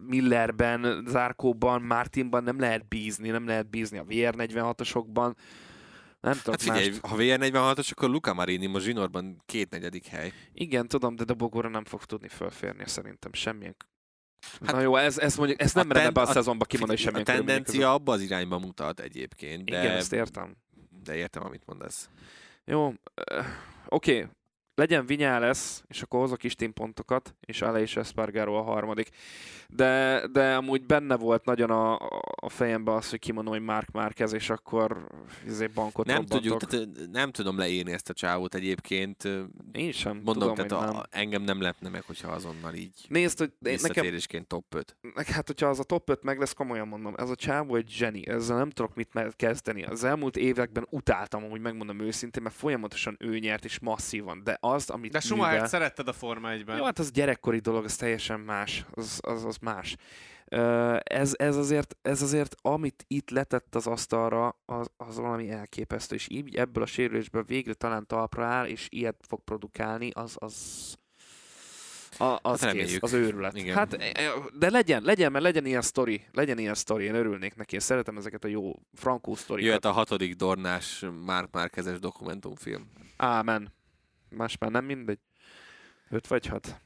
Millerben, Zárkóban, Martinban nem lehet bízni, nem lehet bízni a VR46-osokban. Nem tudok Hát figyelj, mást. ha VR46-os, akkor Luca Marini most zsinórban két negyedik hely. Igen, tudom, de Dobogóra nem fog tudni fölférni szerintem semmilyen. Hát, Na jó, ez, ez mondjuk, ezt nem merem ebbe a, a- szezonba kimondani semmilyen A tendencia abba az irányba mutat egyébként, de, Igen, ezt értem. de értem, amit mondasz. Jó, oké, legyen Vinyales, és akkor hozok is pontokat, és Ale és Espargaro a harmadik. De, de amúgy benne volt nagyon a, a fejemben az, hogy kimondom, hogy Mark Márquez, és akkor izé bankot Nem robbantok. tudjuk, tehát, nem tudom leírni ezt a csávót egyébként. Én sem Mondom, tudom, tehát hogy a, nem. engem nem lepne meg, hogyha azonnal így Nézd, hogy én- nekem, visszatérésként top 5. Meg hát, hogyha az a top 5 meg lesz, komolyan mondom, ez a csávó egy zseni, ezzel nem tudok mit kezdeni. Az elmúlt években utáltam, hogy megmondom őszintén, mert folyamatosan ő nyert, és masszívan, de az, amit De művel... Schumacher szeretted a Forma 1-ben. Jó, hát az gyerekkori dolog, az teljesen más, az, az, az más. Ez, ez, azért, ez azért, amit itt letett az asztalra, az, az valami elképesztő, és így ebből a sérülésből végre talán talpra áll, és ilyet fog produkálni, az, az, a, az, Hát kész, az őrület. Igen. Hát, e, e, de legyen, legyen, mert legyen ilyen sztori, legyen ilyen sztori, én örülnék neki, én szeretem ezeket a jó frankó sztorikat. Jöhet a hatodik Dornás Mark Márkezes dokumentumfilm. Ámen. Más már nem mindegy. Öt vagy hat.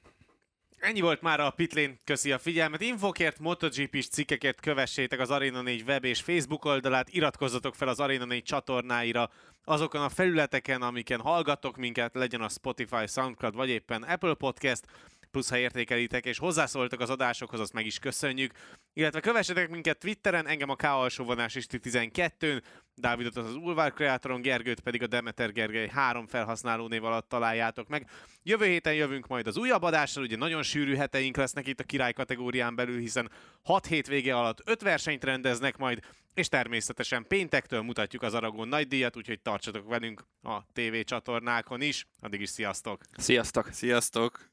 Ennyi volt már a Pitlane, köszi a figyelmet. Infokért, MotoGP-s cikkekért kövessétek az Arena 4 web és Facebook oldalát, iratkozzatok fel az Arena 4 csatornáira, azokon a felületeken, amiken hallgattok minket, legyen a Spotify, Soundcloud vagy éppen Apple Podcast, plusz ha értékelitek és hozzászóltak az adásokhoz, azt meg is köszönjük. Illetve kövessetek minket Twitteren, engem a K alsóvonás is 12-n, Dávidot az az Ulvár kreátoron, Gergőt pedig a Demeter Gergely három felhasználó név alatt találjátok meg. Jövő héten jövünk majd az újabb adással, ugye nagyon sűrű heteink lesznek itt a király kategórián belül, hiszen 6 hétvége alatt 5 versenyt rendeznek majd, és természetesen péntektől mutatjuk az Aragon nagydíjat, úgyhogy tartsatok velünk a TV csatornákon is. Addig is sziasztok! Sziasztok! Sziasztok!